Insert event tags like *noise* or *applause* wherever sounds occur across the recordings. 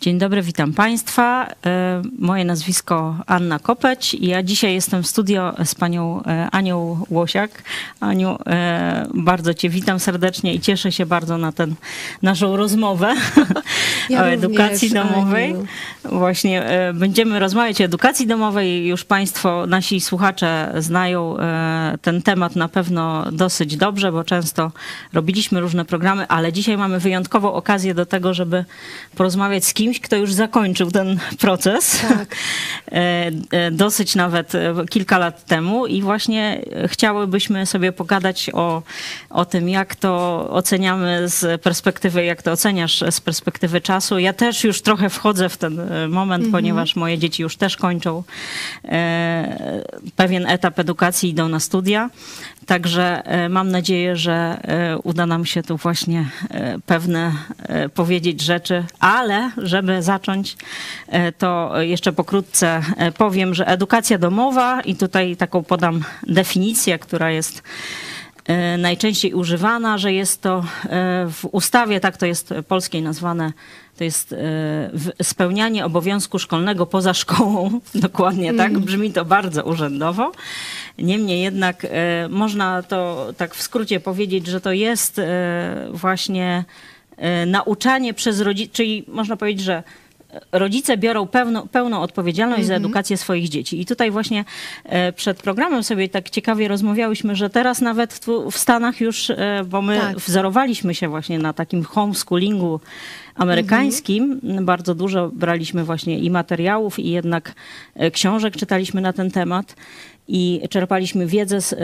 Dzień dobry, witam Państwa. E, moje nazwisko Anna Kopeć i ja dzisiaj jestem w studio z panią e, Anią Łosiak. Aniu, e, bardzo Cię witam serdecznie i cieszę się bardzo na tę naszą rozmowę Ja o edukacji również, domowej. Aniu. Właśnie będziemy rozmawiać o edukacji domowej. Już Państwo, nasi słuchacze znają ten temat na pewno dosyć dobrze, bo często robiliśmy różne programy, ale dzisiaj mamy wyjątkową okazję do tego, żeby porozmawiać z kimś, kto już zakończył ten proces. Tak. *laughs* E, e, Dosyć nawet e, kilka lat temu i właśnie chciałybyśmy sobie pogadać o, o tym, jak to oceniamy z perspektywy, jak to oceniasz z perspektywy czasu. Ja też już trochę wchodzę w ten moment, ponieważ moje dzieci już też kończą pewien etap edukacji, idą na studia. Także e, mam nadzieję, że e, uda nam się tu właśnie e, pewne powiedzieć rzeczy, ale żeby zacząć, to jeszcze pokrótce powiem, że edukacja domowa i tutaj taką podam definicję, która jest najczęściej używana, że jest to w ustawie, tak to jest polskiej nazwane, to jest spełnianie obowiązku szkolnego poza szkołą. *laughs* Dokładnie tak, brzmi to bardzo urzędowo. Niemniej jednak e, można to tak w skrócie powiedzieć, że to jest e, właśnie e, nauczanie przez rodziców, czyli można powiedzieć, że rodzice biorą pełną, pełną odpowiedzialność za edukację swoich dzieci. I tutaj właśnie przed programem sobie tak ciekawie rozmawiałyśmy, że teraz nawet tu w Stanach już, bo my Tak. wzorowaliśmy się właśnie na takim homeschoolingu amerykańskim. Bardzo dużo braliśmy właśnie i materiałów, i jednak e, książek czytaliśmy na ten temat. I czerpaliśmy wiedzę z, e,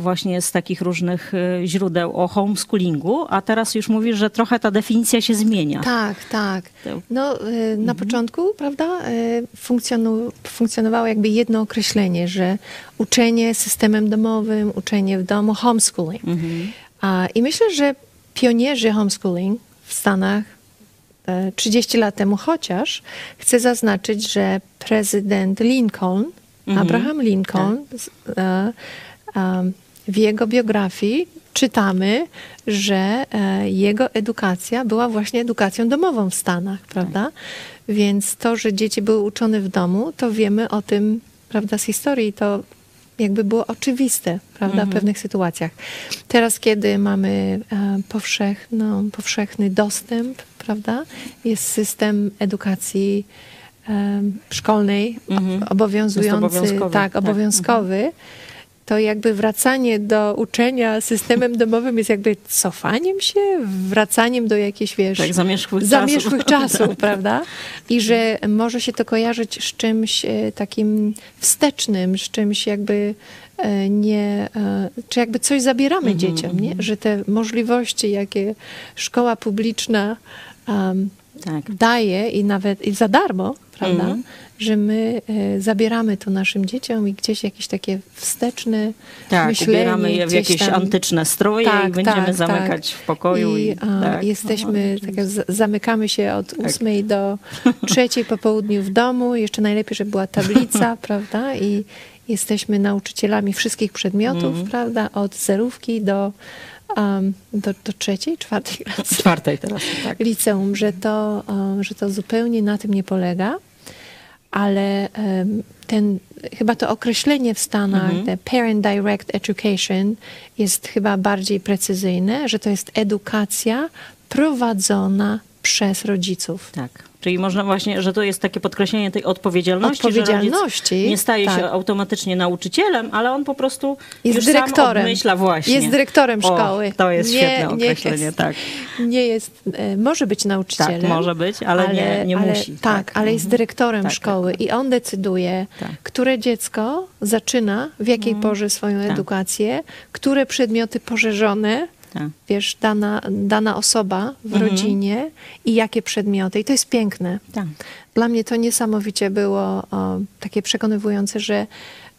właśnie z takich różnych e, źródeł o homeschoolingu, a teraz już mówisz, że trochę ta definicja się zmienia. Tak, tak. No, y, Mhm. na początku, prawda, funkcjonu, funkcjonowało jakby jedno określenie, że uczenie systemem domowym, uczenie w domu, homeschooling. Mhm. I myślę, że pionierzy homeschooling w Stanach 30 lat temu chociaż, chcę zaznaczyć, że prezydent Lincoln, Mhm. Abraham Lincoln, z- e, w jego biografii czytamy, że e, jego edukacja była właśnie edukacją domową w Stanach, prawda? Więc to, że dzieci były uczone w domu, to wiemy o tym, prawda, z historii, to jakby było oczywiste, prawda, w pewnych sytuacjach. Teraz, kiedy mamy e, powszechno, powszechny dostęp, prawda, jest system edukacji em, szkolnej Mhm. obowiązujący, obowiązkowy, tak, tak. obowiązkowy, to jakby wracanie do uczenia systemem domowym jest jakby cofaniem się, wracaniem do jakiejś, wiesz, Tak, zamierzchłych zamierzchłych czasów. *laughs* czasów, prawda? I że może się to kojarzyć z czymś e, takim wstecznym, z czymś jakby e, nie, e, czy jakby coś zabieramy Mhm, dzieciom, nie? Że te możliwości, jakie szkoła publiczna um, Tak. daje i nawet i za darmo, prawda? Mhm. Że my e, zabieramy to naszym dzieciom i gdzieś jakieś takie wsteczne Tak, myślenie. ubieramy je w jakieś tam- antyczne stroje i Tak, będziemy tak, zamykać w pokoju. I, I, a, tak. jesteśmy, No, tak, zamykamy się od ósmej do *laughs* trzeciej po południu w domu. Jeszcze najlepiej, żeby była tablica, *laughs* prawda? I jesteśmy nauczycielami wszystkich przedmiotów, Mhm. prawda? Od zerówki do, um, do, do trzeciej, czwartej klasy Czwartej teraz, tak. liceum, że to, e, że to zupełnie na tym nie polega, ale em, ten, chyba to określenie w Stanach, Mhm. parent direct education, jest chyba bardziej precyzyjne, że to jest edukacja prowadzona przez rodziców. Tak. Czyli można właśnie, że to jest takie podkreślenie tej odpowiedzialności, że Odpowiedzialności, rodzic nie staje tak. się automatycznie nauczycielem, ale on po prostu Jest już dyrektorem. sam właśnie. Jest dyrektorem O, szkoły. to jest Nie- świetne nie określenie, jest- tak. Nie jest, e, może być nauczycielem. Tak, może być, ale, nie, nie ale, musi. Tak, ale jest dyrektorem Tak, szkoły i on decyduje, Tak. które dziecko zaczyna, w jakiej porze swoją Tak. edukację, które przedmioty poszerzone, Tak. wiesz, dana, dana osoba w rodzinie i jakie przedmioty. I to jest piękne. Tak. Dla mnie to niesamowicie było o, takie przekonywujące, że,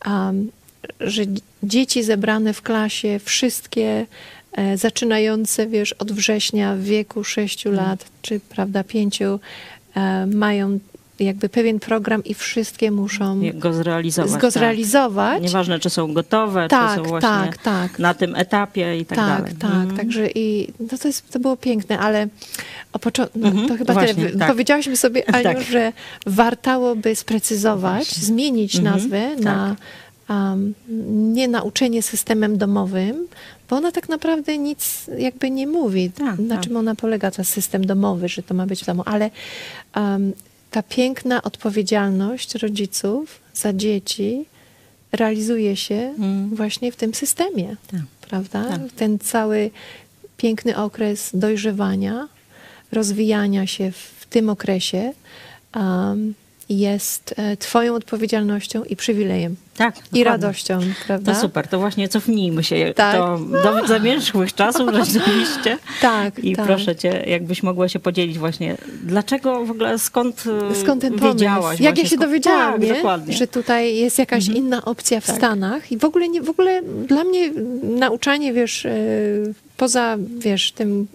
um, że dzie- dzieci zebrane w klasie, wszystkie e, zaczynające, wiesz, od września w wieku 6 lat, czy prawda, 5, e, mają jakby pewien program i wszystkie muszą go zrealizować. go zrealizować. Nieważne, czy są gotowe, Tak, czy są właśnie tak, tak. na tym etapie i tak, tak, dalej. tak. Mhm. Także i no to, jest, to było piękne, ale o poczo- no, Mhm, to chyba właśnie, tyle. tak. Powiedziałyśmy sobie, *laughs* Aniu, Tak. że wartałoby sprecyzować, Właśnie. zmienić Mhm, nazwę na um, nie nauczenie systemem domowym, bo ona tak naprawdę nic jakby nie mówi, Tak, na tak. czym ona polega, ten system domowy, że to ma być w domu, ale um, ta piękna odpowiedzialność rodziców za dzieci realizuje się Mm. właśnie w tym systemie, Tak. prawda? Tak. Ten cały piękny okres dojrzewania, rozwijania się w tym okresie um, jest e, Twoją odpowiedzialnością i przywilejem. Tak, I dokładnie. radością, prawda? To super, to właśnie cofnijmy się Tak. to do zamierzchłych czasów *laughs* rzeczywiście. Tak, I tak. proszę cię, jakbyś mogła się podzielić właśnie, dlaczego w ogóle, skąd, e, Skąd ten pomysł? wiedziałaś? Jak ja się skąd- dowiedziałam, tak, nie? dokładnie. że tutaj jest jakaś Mhm. inna opcja w Tak. Stanach i w ogóle, nie, w ogóle dla mnie nauczanie, wiesz, e, poza, wiesz, tym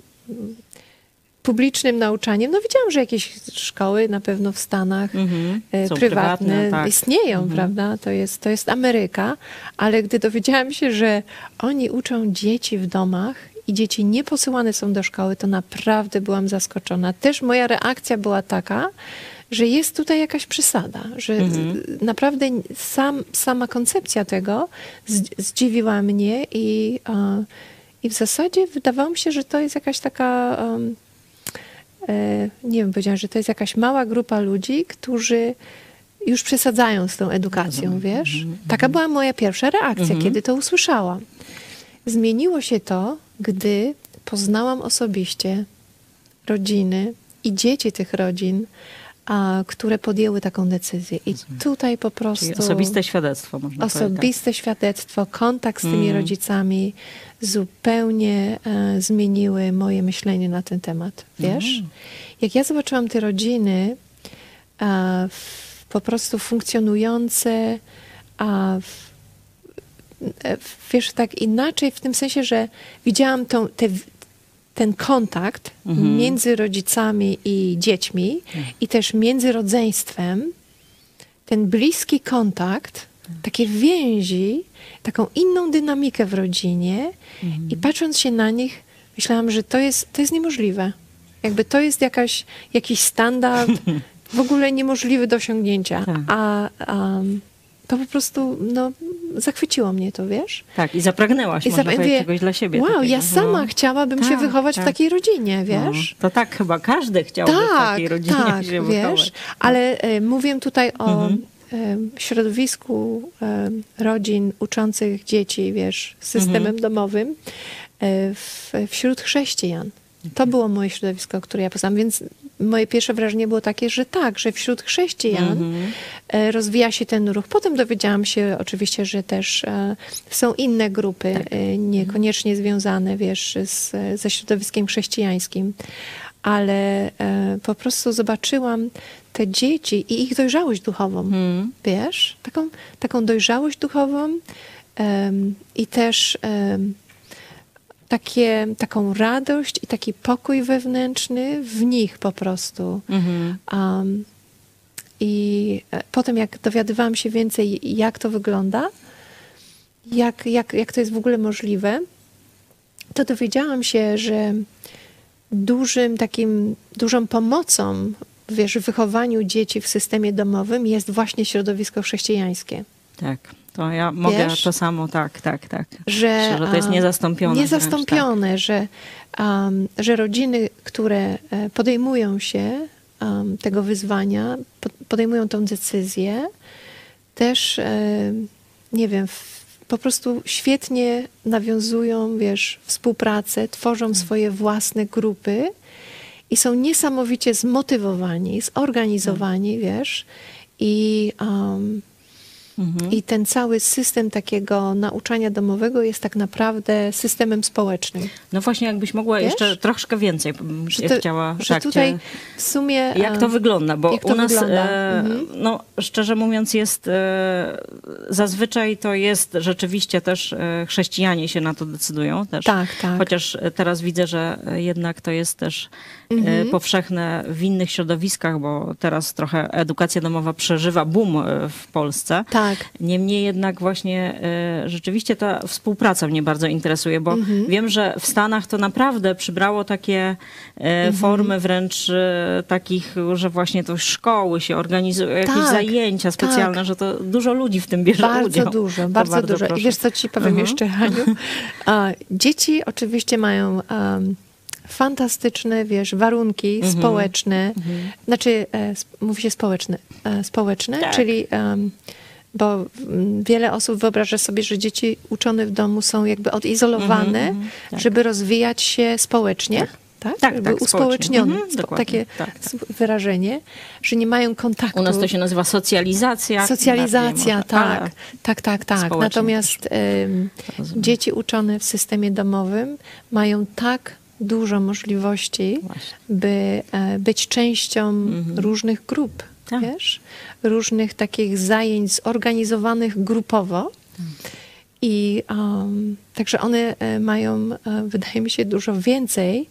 publicznym nauczaniem, no widziałam, że jakieś szkoły na pewno w Stanach Mhm. e, Są prywatne, tak. istnieją, Mhm. prawda? To jest, to jest Ameryka, ale gdy dowiedziałam się, że oni uczą dzieci w domach i dzieci nie posyłane są do szkoły, to naprawdę byłam zaskoczona. Też moja reakcja była taka, że jest tutaj jakaś przesada, że Mhm. naprawdę sam, sama koncepcja tego zdziwiła mnie i, e, i w zasadzie wydawało mi się, że to jest jakaś taka nie wiem, powiedziałam, że to jest jakaś mała grupa ludzi, którzy już przesadzają z tą edukacją, Rozumiem. wiesz? Mhm, Taka była moja pierwsza reakcja, Mhm. kiedy to usłyszałam. Zmieniło się to, gdy poznałam osobiście rodziny i dzieci tych rodzin, a, które podjęły taką decyzję. I tutaj po prostu... Czyli osobiste świadectwo, można powiedzieć. Osobiste świadectwo, kontakt z tymi Mm. rodzicami zupełnie e, zmieniły moje myślenie na ten temat. Wiesz? Mm. Jak ja zobaczyłam te rodziny e, w, po prostu funkcjonujące, a w, e, wiesz, tak inaczej, w tym sensie, że widziałam tą, te, ten kontakt Mhm. między rodzicami i dziećmi i też między rodzeństwem, ten bliski kontakt, takie więzi, taką inną dynamikę w rodzinie i patrząc się na nich, myślałam, że to jest, to jest niemożliwe. Jakby to jest jakaś, jakiś standard *laughs* w ogóle niemożliwy do osiągnięcia. Tak. A, a to po prostu, no, zachwyciło mnie to, wiesz? Tak, i zapragnęłaś, I można zap- powiedzieć, mówię, czegoś dla siebie. Wow, takiego. ja sama No. chciałabym się Tak, wychować tak. w takiej rodzinie, No, wiesz? to tak chyba każdy chciałby w Tak, takiej rodzinie tak, *laughs* się wiesz, wychować. ale e, mówię tutaj o Mhm. e, środowisku e, rodzin uczących dzieci, wiesz, systemem Mhm. domowym w, wśród chrześcijan. To było moje środowisko, które ja poznałam, więc moje pierwsze wrażenie było takie, że tak, że wśród chrześcijan Mhm. E, rozwija się ten ruch. Potem dowiedziałam się oczywiście, że też e, są inne grupy, Tak. e, niekoniecznie związane, wiesz, z, ze środowiskiem chrześcijańskim, ale po prostu zobaczyłam te dzieci i ich dojrzałość duchową, Mhm. wiesz, taką, taką dojrzałość duchową em, i też em, takie, taką radość i taki pokój wewnętrzny w nich po prostu. Mhm. Um, I e, potem, jak dowiadywałam się więcej, jak to wygląda, jak, jak, jak to jest w ogóle możliwe, to dowiedziałam się, że dużym takim, dużą pomocą wiesz, w wychowaniu dzieci w systemie domowym jest właśnie środowisko chrześcijańskie. Tak, to ja mogę Wiesz? to samo, tak, tak, tak. Że, Że to jest a, niezastąpione wręcz, tak. Niezastąpione, że, um, że rodziny, które e, podejmują się um, tego wyzwania, po- podejmują tą decyzję, też, e, nie wiem, po prostu świetnie nawiązują, wiesz, współpracę, tworzą Tak. swoje własne grupy i są niesamowicie zmotywowani, zorganizowani, Tak. wiesz, i um, I ten cały system takiego nauczania domowego jest tak naprawdę systemem społecznym. No właśnie, jakbyś mogła Wiesz? jeszcze troszkę więcej, Że, to, chciała... że tak, tutaj w sumie... Jak to e, wygląda? Bo to u nas, wygląda? e, Mhm. no szczerze mówiąc, jest e, zazwyczaj to jest rzeczywiście też e, chrześcijanie się na to decydują też. Tak, tak. Chociaż teraz widzę, że jednak to jest też e, Mhm. powszechne w innych środowiskach, bo teraz trochę edukacja domowa przeżywa boom e, w Polsce. Tak. Niemniej jednak właśnie e, rzeczywiście ta współpraca mnie bardzo interesuje, bo Mhm. wiem, że w Stanach to naprawdę przybrało takie e, Mhm. formy wręcz e, takich, że właśnie to szkoły się organizują, jakieś Tak, zajęcia specjalne, tak. że to dużo ludzi w tym bierze Bardzo udział. dużo, To bardzo, dużo. I proszę. wiesz, co ci powiem Mhm. jeszcze, Haniu? *laughs* Dzieci oczywiście mają um, fantastyczne, wiesz, warunki Mhm. społeczne. Znaczy, e, mówi się społeczne, e, społeczne, Tak. czyli... Um, bo mm, wiele osób wyobraża sobie, że dzieci uczone w domu są jakby odizolowane, Mhm, mhm, tak. żeby rozwijać się społecznie. Tak, Tak, tak, tak, jakby uspołecznione. Mhm, Spo- takie Tak, tak. wyrażenie, że nie mają kontaktu. U nas to się nazywa socjalizacja. Socjalizacja, tak, tak, tak, tak. Natomiast rozumiem. dzieci uczone w systemie domowym mają tak dużo możliwości, Właśnie. by e, być częścią różnych grup, Tak. wiesz? Różnych takich zajęć zorganizowanych grupowo. I um, także one e, mają, e, wydaje mi się, dużo więcej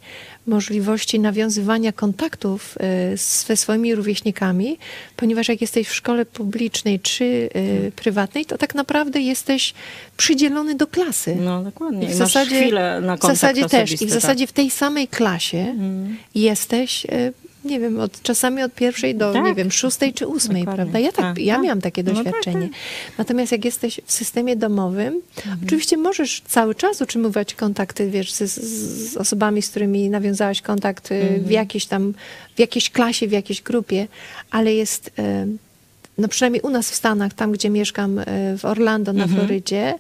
możliwości nawiązywania kontaktów e, ze swoimi rówieśnikami, ponieważ jak jesteś w szkole publicznej czy e, prywatnej, to tak naprawdę jesteś przydzielony do klasy. No dokładnie. I w I zasadzie, chwilę na w kontakt zasadzie też. I w tak. zasadzie w tej samej klasie Mhm. jesteś, nie wiem, od, czasami od pierwszej do, Tak. nie wiem, szóstej czy ósmej, Dokładnie. prawda? Ja, tak, Tak, ja tak. miałam takie No tak, doświadczenie. tak. Natomiast jak jesteś w systemie domowym, Mhm. oczywiście możesz cały czas utrzymywać kontakty, wiesz, z, z, osobami, z którymi nawiązałaś kontakt e, Mhm. w jakiejś tam, w jakiejś klasie, w jakiejś grupie, ale jest... e, no przynajmniej u nas w Stanach, tam gdzie mieszkam e, w Orlando na Mhm. Florydzie,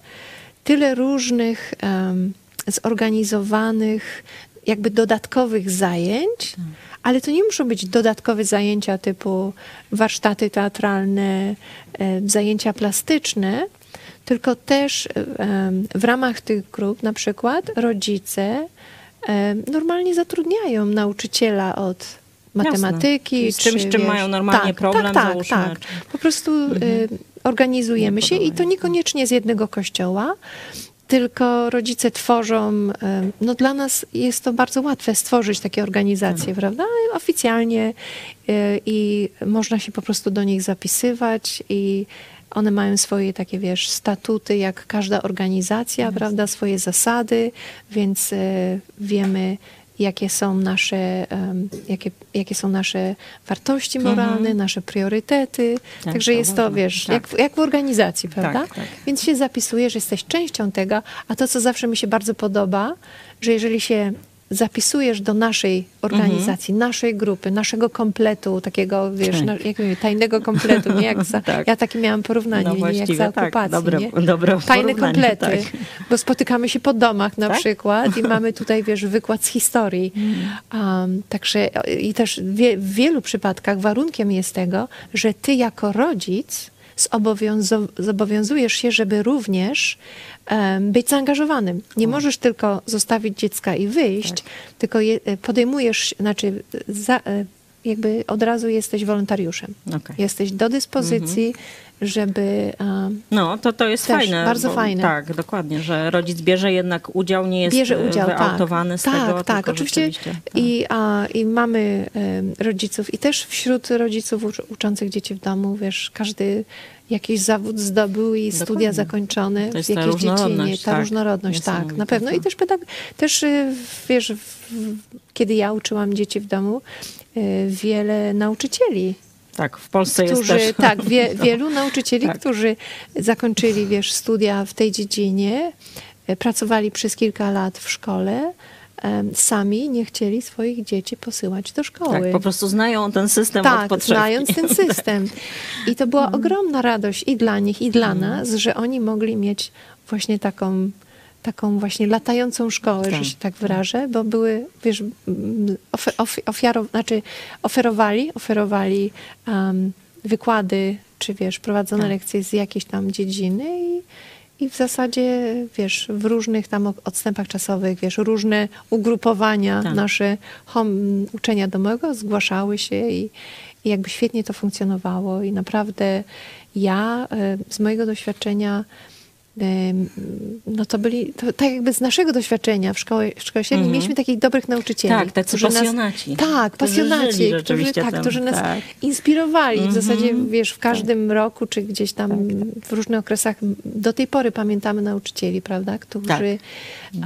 tyle różnych em, zorganizowanych, jakby dodatkowych zajęć, Tak. Ale to nie muszą być dodatkowe zajęcia typu warsztaty teatralne, e, zajęcia plastyczne, tylko też em, w ramach tych grup na przykład rodzice em, normalnie zatrudniają nauczyciela od matematyki. I z czymś, czy, czym wiesz, mają normalnie tak, problem, tak, tak, tak. Po prostu y, organizujemy się i to niekoniecznie z jednego kościoła, tylko rodzice tworzą, no dla nas jest to bardzo łatwe stworzyć takie organizacje, prawda? Oficjalnie y, i można się po prostu do nich zapisywać i one mają swoje takie, wiesz, statuty, jak każda organizacja, prawda, swoje zasady, więc y, wiemy, jakie są nasze, jakie, jakie są nasze wartości moralne, nasze priorytety. Tak, Także to jest to, wiesz, Tak. jak, jak w organizacji, prawda? Tak, tak. Więc się zapisujesz, jesteś częścią tego, a to, co zawsze mi się bardzo podoba, że jeżeli się zapisujesz do naszej organizacji, naszej grupy, naszego kompletu, takiego, wiesz, Tak. na, jak mówię, tajnego kompletu, nie jak za, *laughs* Tak. ja takie miałam porównanie, No nie jak za tak, okupacji, dobre- nie? dobre Tajne porównanie, komplety, tak. bo spotykamy się po domach na Tak? przykład i mamy tutaj, wiesz, wykład z historii. *laughs* Um, także i też w, wie, w wielu przypadkach warunkiem jest tego, że ty jako rodzic zobowiązujesz się, żeby również być zaangażowanym. Nie możesz tylko zostawić dziecka i wyjść, tylko je, podejmujesz, znaczy za, e, jakby od razu jesteś wolontariuszem. Okej. Jesteś do dyspozycji, żeby em, No, to, to jest fajne. bardzo fajne. Tak, dokładnie, że rodzic bierze jednak udział, nie jest bierze e, udział, wyautowany tak. z tak, tego. Tak, oczywiście. tak. I, a, I mamy em, rodziców, i też wśród rodziców ucz- uczących dzieci w domu, wiesz, każdy jakiś zawód zdobył i studia Dokładnie. zakończone To jest w jakiejś dziedzinie. Ta tak. różnorodność, tak, na pewno. I tak. też, pedag- też y, wiesz, w, kiedy ja uczyłam dzieci w domu, wiele nauczycieli Tak, w Polsce jest którzy, też. tak, wie, *laughs* wielu nauczycieli, Tak. którzy zakończyli, wiesz, studia w tej dziedzinie, e, pracowali przez kilka lat w szkole, sami nie chcieli swoich dzieci posyłać do szkoły. Tak, po prostu znają ten system od Tak, podszewki. znając ten *laughs* system. I to była ogromna radość i dla nich, i dla nas, że oni mogli mieć właśnie taką, taką właśnie latającą szkołę, Tak. że się tak wyrażę, bo były, wiesz, mm, ofe, ofi- ofiaro, znaczy oferowali, oferowali um, wykłady czy wiesz, prowadzone Tak. lekcje z jakiejś tam dziedziny i, i w zasadzie, wiesz, w różnych tam odstępach czasowych, wiesz, różne ugrupowania Tak. nasze hom, uczenia domowego zgłaszały się i, i jakby świetnie to funkcjonowało i naprawdę ja z mojego doświadczenia no to byli, to, tak jakby z naszego doświadczenia w szkole, w szkole średniej Mhm. mieliśmy takich dobrych nauczycieli. Tak, tacy którzy nas- pasjonaci, tak, którzy pasjonaci, którzy, tak, którzy nas tak. inspirowali. W Mhm. zasadzie, wiesz, w każdym roku, czy gdzieś tam Tak, w różnych okresach, do tej pory pamiętamy nauczycieli, prawda, którzy Tak.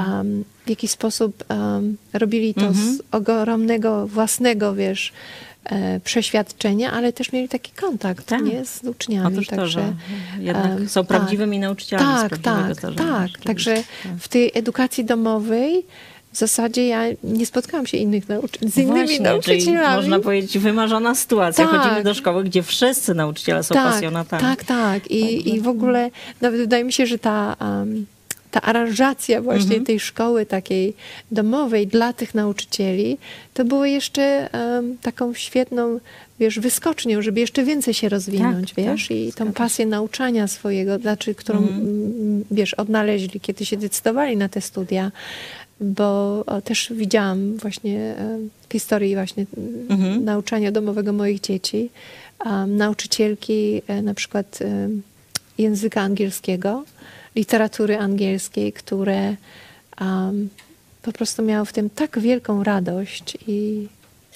um, w jakiś sposób um, robili to Mhm. z ogromnego, własnego, wiesz, przeświadczenia, ale też mieli taki kontakt, Tak. nie, z uczniami. Otóż to, także, em, są tak. prawdziwymi nauczycielami Tak, prawdziwego tak, tak. rzeczywiście. Także Tak. w tej edukacji domowej w zasadzie ja nie spotkałam się innych nauczy- z innymi Właśnie, nauczycielami. Można powiedzieć wymarzona sytuacja. Tak. Chodzimy do szkoły, gdzie wszyscy nauczyciele są pasjonatami. Tak, tak. I, I w ogóle nawet wydaje mi się, że ta, um, ta aranżacja właśnie Mhm. tej szkoły takiej domowej dla tych nauczycieli, to było jeszcze um, taką świetną, wiesz, wyskocznią, żeby jeszcze więcej się rozwinąć, Tak, wiesz, tak, i tą pasję nauczania swojego, znaczy, którą, Mhm. wiesz, odnaleźli, kiedy się decydowali na te studia, bo też widziałam właśnie w historii właśnie Mhm. nauczania domowego moich dzieci, um, nauczycielki e, na przykład e, języka angielskiego, literatury angielskiej, które um, po prostu miały w tym tak wielką radość i,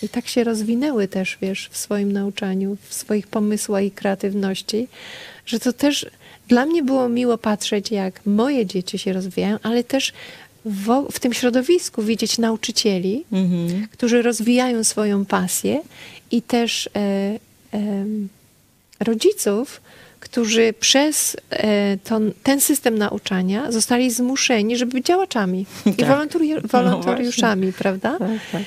i tak się rozwinęły też, wiesz, w swoim nauczaniu, w swoich pomysłach i kreatywności, że to też dla mnie było miło patrzeć, jak moje dzieci się rozwijają, ale też w, w tym środowisku widzieć nauczycieli, Mhm. którzy rozwijają swoją pasję i też e, em, rodziców, którzy przez e, to, ten system nauczania zostali zmuszeni, żeby być działaczami i Tak. wolontari- wolontariuszami, prawda? Tak, tak.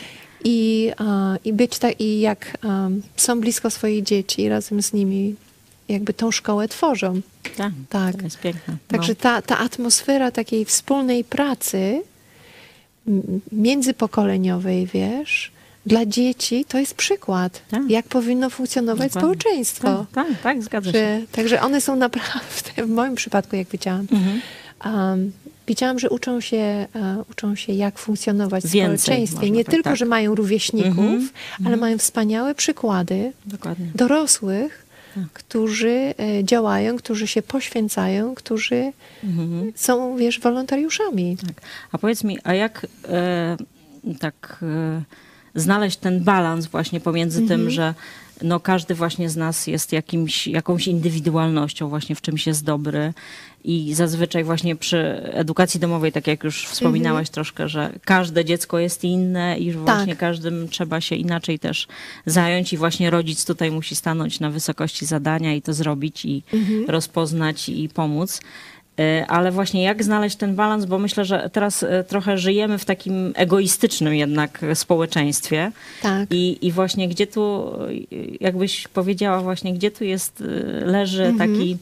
I, a, i być tak, i jak są blisko swoich dzieci, razem z nimi jakby tą szkołę tworzą. Tak, Tak. to jest piękne. Także no. ta, ta atmosfera takiej wspólnej pracy międzypokoleniowej, wiesz, dla dzieci to jest przykład, Tak. jak powinno funkcjonować Dokładnie. społeczeństwo. Tak, tak, tak, zgadza się. Że, także one są naprawdę, w moim przypadku, jak widziałam, Mhm. um, widziałam, że uczą się, e, uczą się, jak funkcjonować w społeczeństwie. Nie powiedzieć, tylko, tak. że mają rówieśników, Mhm, ale mają wspaniałe przykłady Dokładnie. dorosłych, Tak. którzy e, działają, którzy się poświęcają, którzy Mhm. są, wiesz, wolontariuszami. Tak. A powiedz mi, a jak e, tak e, znaleźć ten balans właśnie pomiędzy Mhm. tym, że no każdy właśnie z nas jest jakimś, jakąś indywidualnością właśnie w czymś jest dobry i zazwyczaj właśnie przy edukacji domowej, tak jak już wspominałaś Mhm. troszkę, że każde dziecko jest inne i że Tak. właśnie każdym trzeba się inaczej też zająć i właśnie rodzic tutaj musi stanąć na wysokości zadania i to zrobić i Mhm. rozpoznać i pomóc. E, Ale właśnie jak znaleźć ten balans, bo myślę, że teraz e, trochę żyjemy w takim egoistycznym jednak e, społeczeństwie. Tak. I, I właśnie gdzie tu, jakbyś powiedziała właśnie, gdzie tu jest, leży Mhm. taki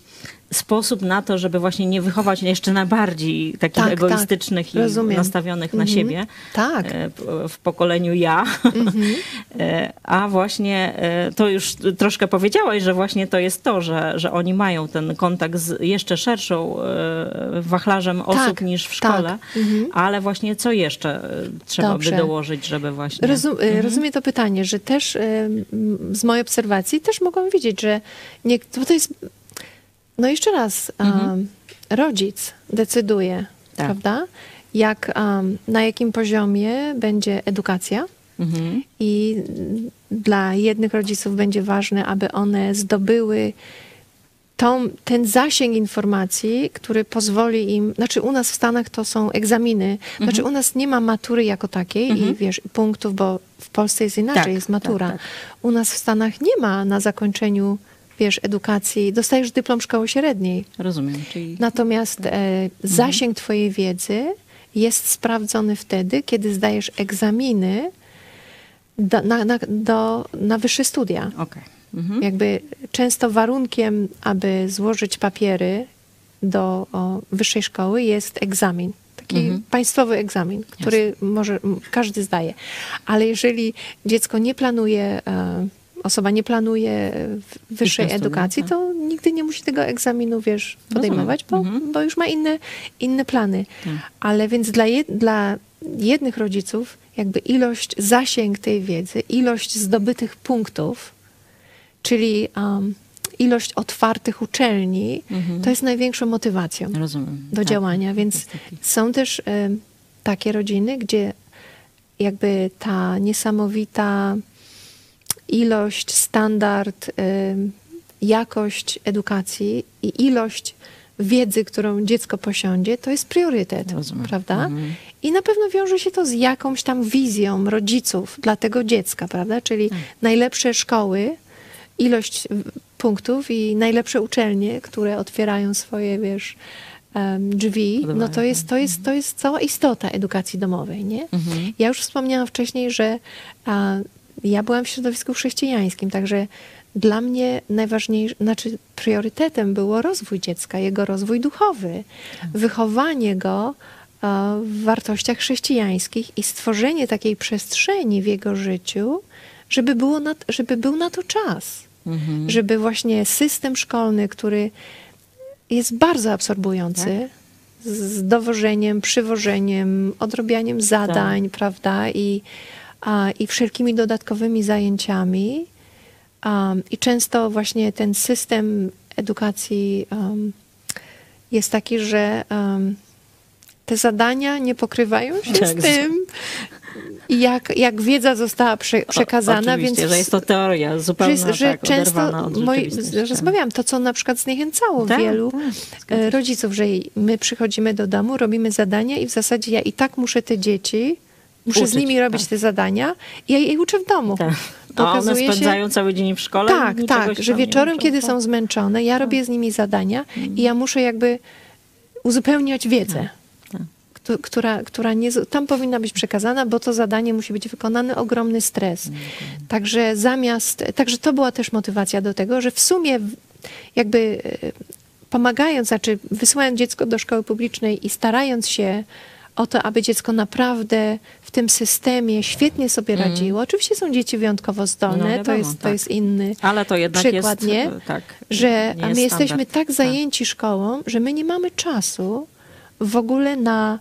sposób na to, żeby właśnie nie wychować jeszcze na bardziej takich Tak, tak. egoistycznych i Rozumiem. nastawionych na Mhm. siebie Tak. e, w pokoleniu ja. Mhm. *laughs* E, A właśnie e, to już troszkę powiedziałaś, że właśnie to jest to, że, że oni mają ten kontakt z jeszcze szerszą wachlarzem osób niż w szkole, tak. Mhm. ale właśnie co jeszcze trzeba Dobrze. by dołożyć, żeby właśnie... Rozum, Mhm. Rozumiem to pytanie, że też z mojej obserwacji też mogłam widzieć, że nie, to jest, no jeszcze raz, Mhm. rodzic decyduje, Tak. prawda, jak, na jakim poziomie będzie edukacja Mhm. i dla jednych rodziców będzie ważne, aby one zdobyły tą, ten zasięg informacji, który pozwoli im, znaczy u nas w Stanach to są egzaminy, znaczy u nas nie ma matury jako takiej i Mhm. wiesz, punktów, bo w Polsce jest inaczej, Tak, jest matura. tak, U nas w Stanach nie ma na zakończeniu, wiesz, edukacji, dostajesz dyplom szkoły średniej. Rozumiem, czyli... Natomiast e, zasięg twojej wiedzy jest sprawdzony wtedy, kiedy zdajesz egzaminy do, na, na, do, na wyższe studia. Okej. Mhm. Jakby często warunkiem, aby złożyć papiery do o, wyższej szkoły jest egzamin. Taki Mhm. państwowy egzamin, który może m, każdy zdaje. Ale jeżeli dziecko nie planuje e, osoba nie planuje wyższej edukacji, tak. to nigdy nie musi tego egzaminu, wiesz, podejmować, bo, Mhm. bo już ma inne, inne plany. Tak. Ale więc dla, jed, dla jednych rodziców jakby ilość, zasięg tej wiedzy, ilość zdobytych punktów, czyli um, ilość otwartych uczelni, to jest największą motywacją Rozumiem. do tak. działania. Więc są też em, takie rodziny, gdzie jakby ta niesamowita ilość, standard, jakość edukacji i ilość wiedzy, którą dziecko posiądzie, to jest priorytet, Rozumiem. prawda? Mhm. I na pewno wiąże się to z jakąś tam wizją rodziców dla tego dziecka, prawda? Czyli Tak. najlepsze szkoły, ilość punktów i najlepsze uczelnie, które otwierają swoje, wiesz, drzwi, no to jest, to, jest, to jest cała istota edukacji domowej, nie? Mhm. Ja już wspomniałam wcześniej, że ja byłam w środowisku chrześcijańskim, także dla mnie najważniejsze, znaczy priorytetem było rozwój dziecka, jego rozwój duchowy, wychowanie go a, w wartościach chrześcijańskich i stworzenie takiej przestrzeni w jego życiu, żeby, było na, żeby był na to czas. Mhm. Żeby właśnie system szkolny, który jest bardzo absorbujący, Tak. z- dowożeniem, przywożeniem, odrobianiem zadań, Tak. prawda, i, i wszelkimi dodatkowymi zajęciami. I często właśnie ten system edukacji jest taki, że te zadania nie pokrywają się Tak, z tym, jak, jak wiedza została prze, przekazana, o, więc że jest to teoria zupełnie że, że tak, często od moi, rozmawiałam to, co na przykład zniechęcało Tak, wielu tak, e, rodziców, że my przychodzimy do domu, robimy zadania i w zasadzie ja i tak muszę te dzieci, muszę z Uczyć, nimi robić tak. te zadania i ja je uczę w domu. Tak. A one okazuje się- spędzają cały dzień w szkole? Tak, tak, że wieczorem, uczą? kiedy Tak. są zmęczone, ja robię z nimi zadania i ja muszę jakby uzupełniać wiedzę. tak. któ- Która, która nie, z- tam powinna być przekazana, bo to zadanie musi być wykonane, ogromny stres. Mm, Także zamiast, także to była też motywacja do tego, że w sumie jakby e, pomagając, znaczy wysyłając dziecko do szkoły publicznej i starając się o to, aby dziecko naprawdę w tym systemie świetnie sobie radziło. Oczywiście są dzieci wyjątkowo zdolne, Mm. No to, wiadomo, jest, to tak. jest inny Ale to jednak przykład, jest... nie? e, Tak, że nie my jest jesteśmy standard. tak zajęci szkołą, że my nie mamy czasu w ogóle na,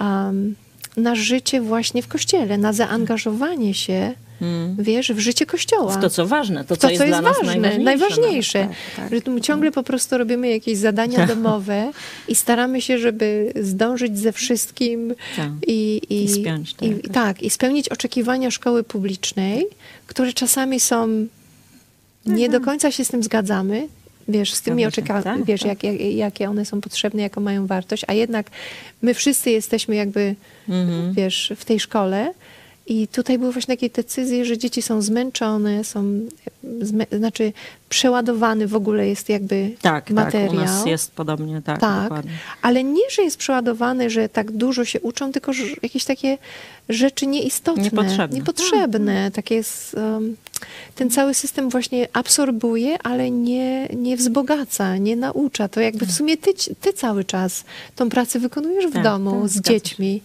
um, na życie właśnie w kościele, na zaangażowanie się, Mm. wiesz, w życie kościoła. W to, co ważne, to, co to, jest co jest ważne, najważniejsze. najważniejsze. nawet, tak, tak. Że tu ciągle po prostu robimy jakieś zadania domowe i staramy się, żeby zdążyć ze wszystkim Tak. i, i, I spiąć to i, jakoś. tak, i spełnić oczekiwania szkoły publicznej, które czasami są nie do końca się z tym zgadzamy. Wiesz, z tymi oczekiwaniami, tak, wiesz, tak. jak, jak, jakie one są potrzebne, jaką mają wartość, a jednak my wszyscy jesteśmy jakby, Mhm. wiesz, w tej szkole. I tutaj były właśnie takie decyzje, że dzieci są zmęczone, są, zmę, znaczy przeładowany w ogóle jest jakby Tak, materiał. tak, u nas jest podobnie, tak, Tak, dokładnie. ale nie, że jest przeładowany, że tak dużo się uczą, tylko jakieś takie rzeczy nieistotne, Niepotrzebne. niepotrzebne. Takie jest, um, ten cały system właśnie absorbuje, ale nie, nie wzbogaca, nie naucza. To jakby w sumie ty, ty cały czas tą pracę wykonujesz w Tak, domu tak, z zgadza się. dziećmi.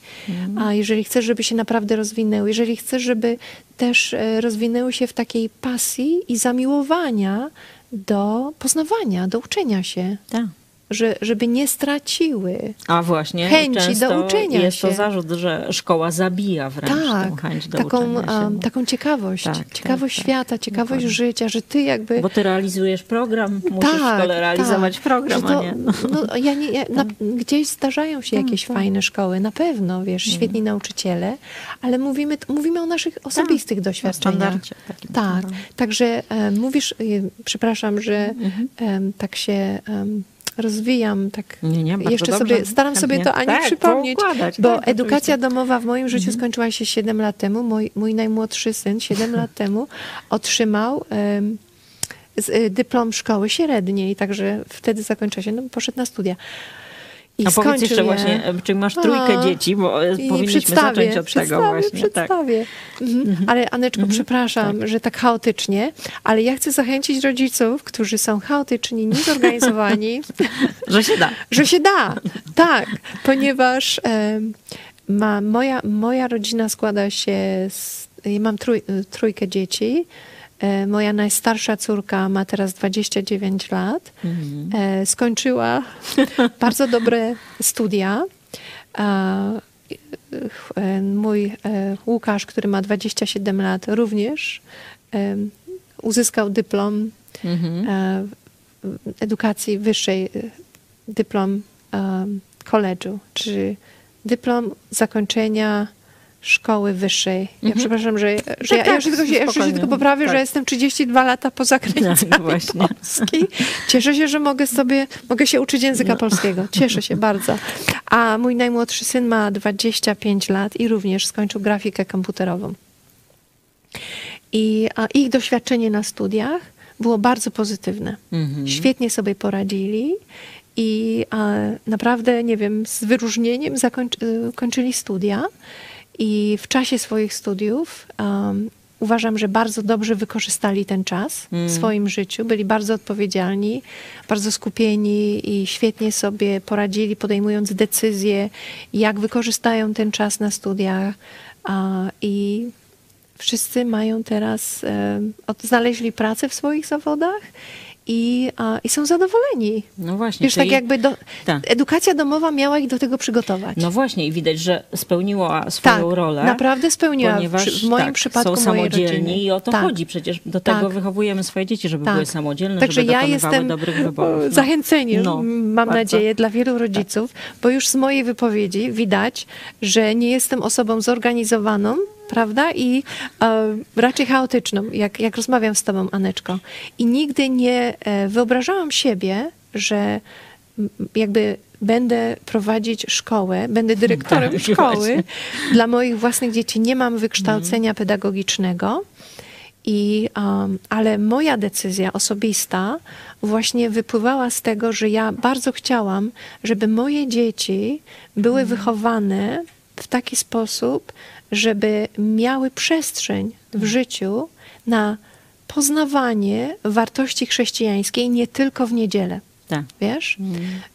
A jeżeli chcesz, żeby się naprawdę rozwinęły, jeżeli chcesz, żeby też e, rozwinęły się w takiej pasji i zamiłowania do poznawania, do uczenia się Tak. Że, żeby nie straciły. A właśnie, Chęci do uczenia jest to się. zarzut, że szkoła zabija wręcz Tak, tą chęć do taką, uczenia się. um, taką ciekawość, Tak, ciekawość tak, świata, tak, ciekawość dokładnie. życia, że ty jakby... Bo ty realizujesz program, musisz w szkole realizować tak, program, że to, a nie... No. No, ja nie ja, na, gdzieś zdarzają się jakieś tak. fajne szkoły, na pewno, wiesz, świetni nauczyciele, ale mówimy, mówimy o naszych osobistych doświadczeniach. takim. Tak, Mhm. także e, mówisz, e, przepraszam, że em, tak się rozwijam, tak Nie, nie, jeszcze dobrze, sobie, staram sobie chętnie. to Ani Tak, przypomnieć, poukładać, bo tak, edukacja oczywiście. Mhm. domowa w moim życiu skończyła się 7 lat temu. Mój, mój najmłodszy syn 7 lat *laughs* temu otrzymał em, z, y, dyplom szkoły średniej, także wtedy zakończyła się, no poszedł na studia. I A powiedz jeszcze je. właśnie, czy masz trójkę A, dzieci, bo e, powinniśmy zacząć od tego właśnie. Tak. Przedstawię. Mhm. Ale Aneczko, przepraszam, że tak chaotycznie, ale ja chcę zachęcić rodziców, którzy są chaotyczni, niezorganizowani, *laughs* Że się da. że się da. Tak, ponieważ em, ma, moja, moja rodzina składa się z. Ja mam trój, trójkę dzieci. E, Moja najstarsza córka ma teraz 29 lat. E, Skończyła *laughs* bardzo dobre studia. E, Mój Łukasz, który ma 27 lat, również uzyskał dyplom Mhm. edukacji wyższej, dyplom college'u, czy dyplom zakończenia szkoły wyższej. Ja Mhm. przepraszam, że, że Tak, ja, ja, tak, tylko, się- ja się tylko poprawię, Tak. że jestem 32 lata poza granicami Tak, właśnie. Polski. Cieszę się, że mogę sobie, mogę się uczyć języka No. polskiego. Cieszę się bardzo. A mój najmłodszy syn ma 25 lat i również skończył grafikę komputerową. I ich doświadczenie na studiach było bardzo pozytywne. Mhm. Świetnie sobie poradzili i naprawdę, nie wiem, z wyróżnieniem zakońc- y, studia i w czasie swoich studiów um, uważam, że bardzo dobrze wykorzystali ten czas w swoim życiu, byli bardzo odpowiedzialni, bardzo skupieni i świetnie sobie poradzili, podejmując decyzje, jak wykorzystają ten czas na studiach. I wszyscy mają teraz, znaleźli pracę w swoich zawodach i, a, i są zadowoleni. No właśnie. Wiesz, tak czyli- jakby do, Tak. edukacja domowa miała ich do tego przygotować. No właśnie i widać, że spełniła swoją tak, rolę. naprawdę spełniła Ponieważ w, w moim tak, przypadku są samodzielni i o to tak. chodzi. Przecież do tego Tak. wychowujemy swoje dzieci, żeby Tak. były samodzielne, Także żeby ja jestem dobrych wyborów. No. zachęceniem, No, mam bardzo. nadzieję, dla wielu rodziców, bo już z mojej wypowiedzi widać, że nie jestem osobą zorganizowaną, prawda? I e, raczej chaotyczną, jak, jak rozmawiam z tobą, Aneczko. I nigdy nie e, wyobrażałam siebie, że jakby będę prowadzić szkołę, będę dyrektorem Tak, szkoły właśnie. dla moich własnych dzieci. Nie mam wykształcenia pedagogicznego. I, um, ale moja decyzja osobista właśnie wypływała z tego, że ja bardzo chciałam, żeby moje dzieci były wychowane w taki sposób, żeby miały przestrzeń w życiu na poznawanie wartości chrześcijańskiej nie tylko w niedzielę. Tak, Wiesz?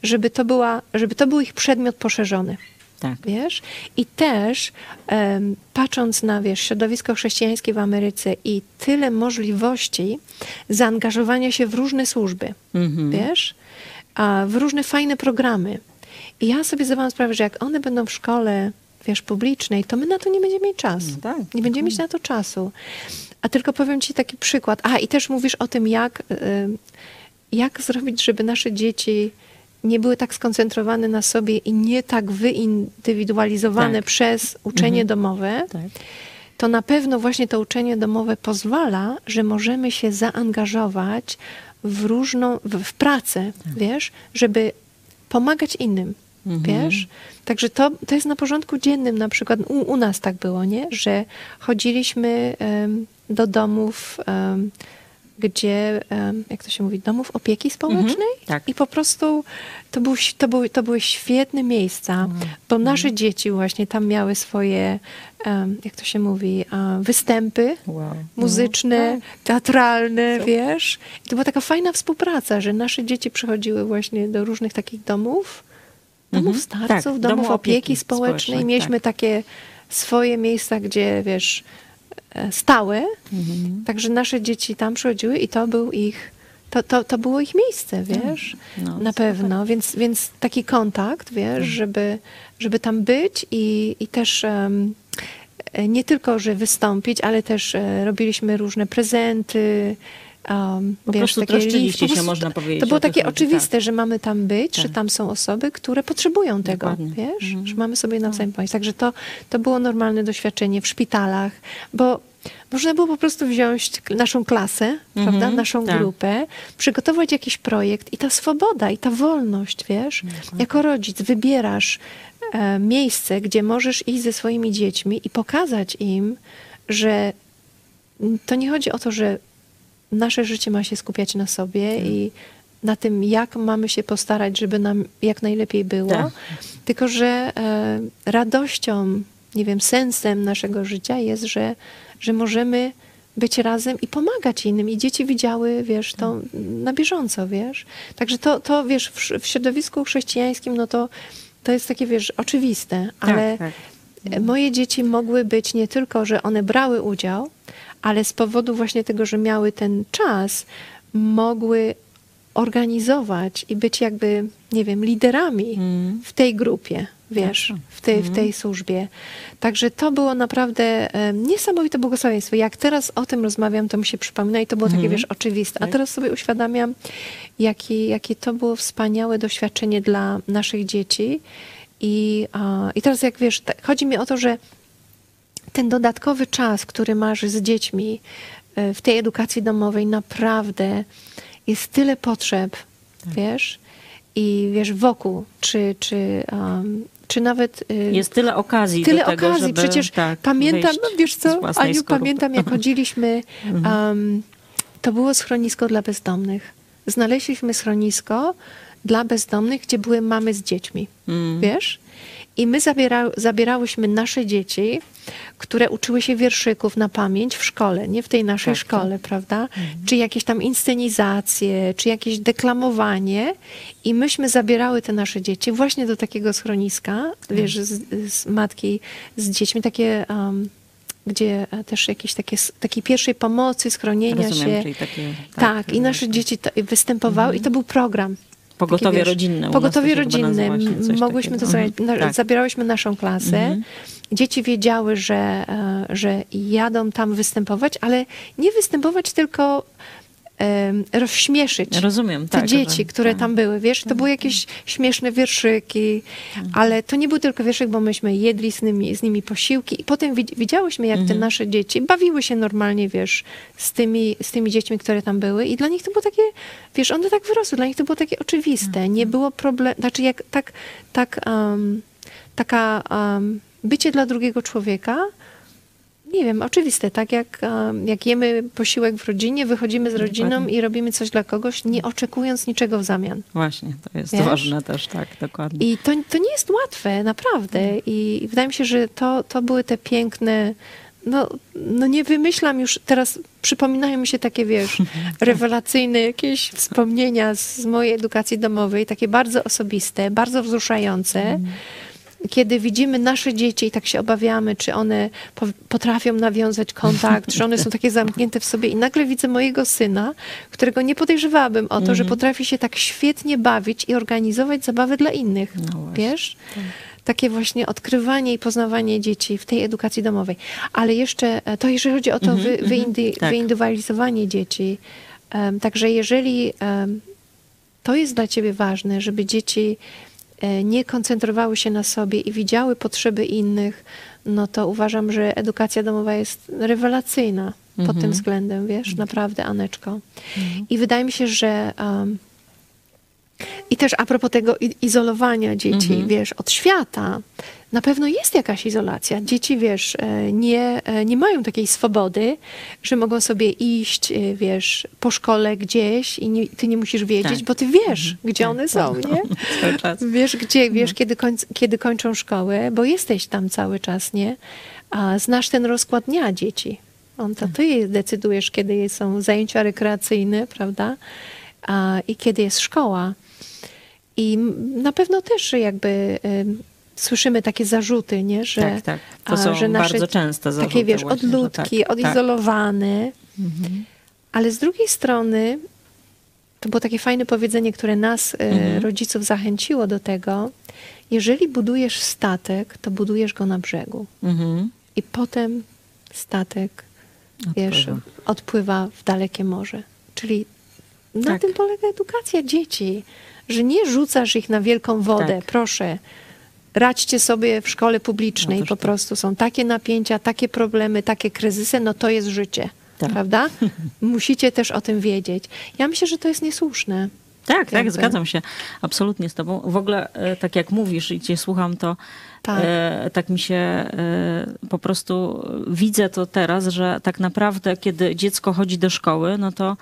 Żeby, to była, żeby to był ich przedmiot poszerzony tak. wiesz? I też em, patrząc na, wiesz, środowisko chrześcijańskie w Ameryce i tyle możliwości zaangażowania się w różne służby, Mhm. wiesz? A w różne fajne programy. I ja sobie zdawałam sprawę, że jak one będą w szkole, wiesz, publicznej, to my na to nie będziemy mieć czasu. No tak, nie będziemy mieć na to czasu. A tylko powiem ci taki przykład. A, i też mówisz o tym, jak, y, jak zrobić, żeby nasze dzieci nie były tak skoncentrowane na sobie i nie tak wyindywidualizowane Tak. przez uczenie domowe, tak. to na pewno właśnie to uczenie domowe pozwala, że możemy się zaangażować w różną, w, w pracę, wiesz, żeby pomagać innym, wiesz. Także to, to jest na porządku dziennym, na przykład u, u nas tak było, nie? Że chodziliśmy em, do domów, em, gdzie, em, jak to się mówi, domów opieki społecznej tak. i po prostu to, był, to, były, to były świetne miejsca, bo nasze dzieci właśnie tam miały swoje, jak to się mówi, występy Wow. muzyczne, tak. teatralne, wiesz. I to była taka fajna współpraca, że nasze dzieci przychodziły właśnie do różnych takich domów, domów Mhm. starców, Tak, domów opieki, opieki społecznej. społecznej, Mieliśmy tak. takie swoje miejsca, gdzie, wiesz, e, stałe. Mhm. Także nasze dzieci tam przychodziły i to był ich, to, to, to było ich miejsce, wiesz, No, na pewno. Więc, więc taki kontakt, wiesz, żeby, żeby tam być i, i też e, nie tylko, że wystąpić, ale też e, robiliśmy różne prezenty. Um, Po wiesz, prostu takie troszczyliście list- się, można powiedzieć, To było takie chodzi, oczywiste, że mamy tam być, że Tak. tam są osoby, które potrzebują tego, Dokładnie. wiesz, Mhm. że mamy sobie nawzajem pomóc. Także to, to było normalne doświadczenie w szpitalach, bo można było po prostu wziąć naszą klasę, prawda, naszą tak. grupę, przygotować jakiś projekt i ta swoboda, i ta wolność, wiesz, jako rodzic wybierasz e, miejsce, gdzie możesz iść ze swoimi dziećmi i pokazać im, że mm, to nie chodzi o to, że nasze życie ma się skupiać na sobie i na tym, jak mamy się postarać, żeby nam jak najlepiej było, Tak. tylko że e, radością, nie wiem, sensem naszego życia jest, że, że możemy być razem i pomagać innym. I dzieci widziały, wiesz, to na bieżąco, wiesz. Także to, to wiesz, w, w środowisku chrześcijańskim, no to, to jest takie, wiesz, oczywiste, ale tak. moje dzieci mogły być nie tylko, że one brały udział, ale z powodu właśnie tego, że miały ten czas, mogły organizować i być jakby, nie wiem, liderami Mm. w tej grupie, wiesz, Jasne. w tej, w tej służbie. Także to było naprawdę niesamowite błogosławieństwo. Jak teraz o tym rozmawiam, to mi się przypomina i to było takie, wiesz, oczywiste. A Tak. teraz sobie uświadamiam, jaki, jakie to było wspaniałe doświadczenie dla naszych dzieci. I, a, i teraz jak wiesz, tak, chodzi mi o to, że ten dodatkowy czas, który masz z dziećmi e, w tej edukacji domowej, naprawdę jest tyle potrzeb, wiesz, i wiesz, wokół, czy, czy, um, czy nawet. y, Jest tyle okazji Tyle tego, okazji, żeby, przecież tak, pamiętam, no wiesz co, Aniu, skorupy. pamiętam jak *laughs* chodziliśmy, um, to było schronisko dla bezdomnych. Znaleźliśmy schronisko dla bezdomnych, gdzie były mamy z dziećmi, Mm. wiesz? I my zabiera, zabierałyśmy nasze dzieci, które uczyły się wierszyków na pamięć w szkole, nie w tej naszej Tak, szkole, prawda? Czy jakieś tam inscenizacje, czy jakieś deklamowanie. I myśmy zabierały te nasze dzieci właśnie do takiego schroniska, wiesz, z, z matki z dziećmi, takie... Um, gdzie e, też jakieś takie, takiej pierwszej pomocy, schronienia Rozumiem, się. czyli takie, Tak, i nasze dzieci to, występowały i to był program. Pogotowie Takie, wiesz, rodzinne. Pogotowie rodzinne. Mogłyśmy to takiego. zrobić. Mhm. Tak. Zabierałyśmy naszą klasę. Mhm. Dzieci wiedziały, że, e, że jadą tam występować, ale nie występować, tylko rozśmieszyć Rozumiem, te tak. dzieci, które tak. tam były, wiesz, to były jakieś śmieszne wierszyki, ale to nie był tylko wierszyk, bo myśmy jedli z nimi, z nimi posiłki i potem wid- widziałyśmy, jak te nasze dzieci bawiły się normalnie, wiesz, z tymi, z tymi dziećmi, które tam były i dla nich to było takie, wiesz, one tak wyrosły, dla nich to było takie oczywiste, nie było problemu, znaczy jak tak, tak, um, taka um, bycie dla drugiego człowieka, nie wiem, oczywiste, tak jak, jak jemy posiłek w rodzinie, wychodzimy z rodziną Dokładnie. i robimy coś dla kogoś, nie oczekując niczego w zamian. Właśnie, to jest Wiesz? ważne też, tak, dokładnie. I to, to nie jest łatwe, naprawdę. I wydaje mi się, że to, to były te piękne. No, no nie wymyślam już, teraz przypominają mi się takie, wiesz, *laughs* rewelacyjne jakieś wspomnienia z, z mojej edukacji domowej, takie bardzo osobiste, bardzo wzruszające. Kiedy widzimy nasze dzieci i tak się obawiamy, czy one po, potrafią nawiązać kontakt, czy one są takie zamknięte w sobie i nagle widzę mojego syna, którego nie podejrzewałabym o to, że potrafi się tak świetnie bawić i organizować zabawy dla innych. No. Wiesz? Takie właśnie odkrywanie i poznawanie dzieci w tej edukacji domowej. Ale jeszcze e, to, jeżeli chodzi o to wy, wyindy, tak. wyindywidualizowanie dzieci. em, Także jeżeli em, to jest dla ciebie ważne, żeby dzieci nie koncentrowały się na sobie i widziały potrzeby innych, no to uważam, że edukacja domowa jest rewelacyjna pod tym względem, wiesz, naprawdę, Aneczko. I wydaje mi się, że um, i też a propos tego izolowania dzieci, wiesz, od świata, na pewno jest jakaś izolacja. Dzieci, wiesz, e, nie, e, nie mają takiej swobody, że mogą sobie iść, e, wiesz, po szkole gdzieś i nie, ty nie musisz wiedzieć, Tak. bo ty wiesz, gdzie one są, nie? *laughs* Cały czas. Wiesz, gdzie, wiesz, kiedy, końc, kiedy kończą szkołę, bo jesteś tam cały czas, nie? A znasz ten rozkład dnia dzieci. On to ty decydujesz, kiedy są zajęcia rekreacyjne, prawda? A, I kiedy jest szkoła. I na pewno też jakby ym, słyszymy takie zarzuty, nie? Że, Tak, tak. To a, są że nasze bardzo częste zarzuty Takie, wiesz, właśnie, że odludki, tak, tak. odizolowane. Ale z drugiej strony, to było takie fajne powiedzenie, które nas, e, Mhm. rodziców, zachęciło do tego. Jeżeli budujesz statek, to budujesz go na brzegu. Mhm. I potem statek, wiesz, Odpływa. odpływa w dalekie morze. Czyli na Tak. tym polega edukacja dzieci, że nie rzucasz ich na wielką wodę, Tak. proszę. Radźcie sobie w szkole publicznej, No po tak. prostu są takie napięcia, takie problemy, takie kryzysy, no to jest życie, Tak. prawda? *laughs* Musicie też o tym wiedzieć. Ja myślę, że to jest niesłuszne. Tak, tak, Jakby. zgadzam się absolutnie z tobą. W ogóle, e, tak jak mówisz i cię słucham, to Tak. e, tak mi się e, po prostu widzę to teraz, że tak naprawdę, kiedy dziecko chodzi do szkoły, no to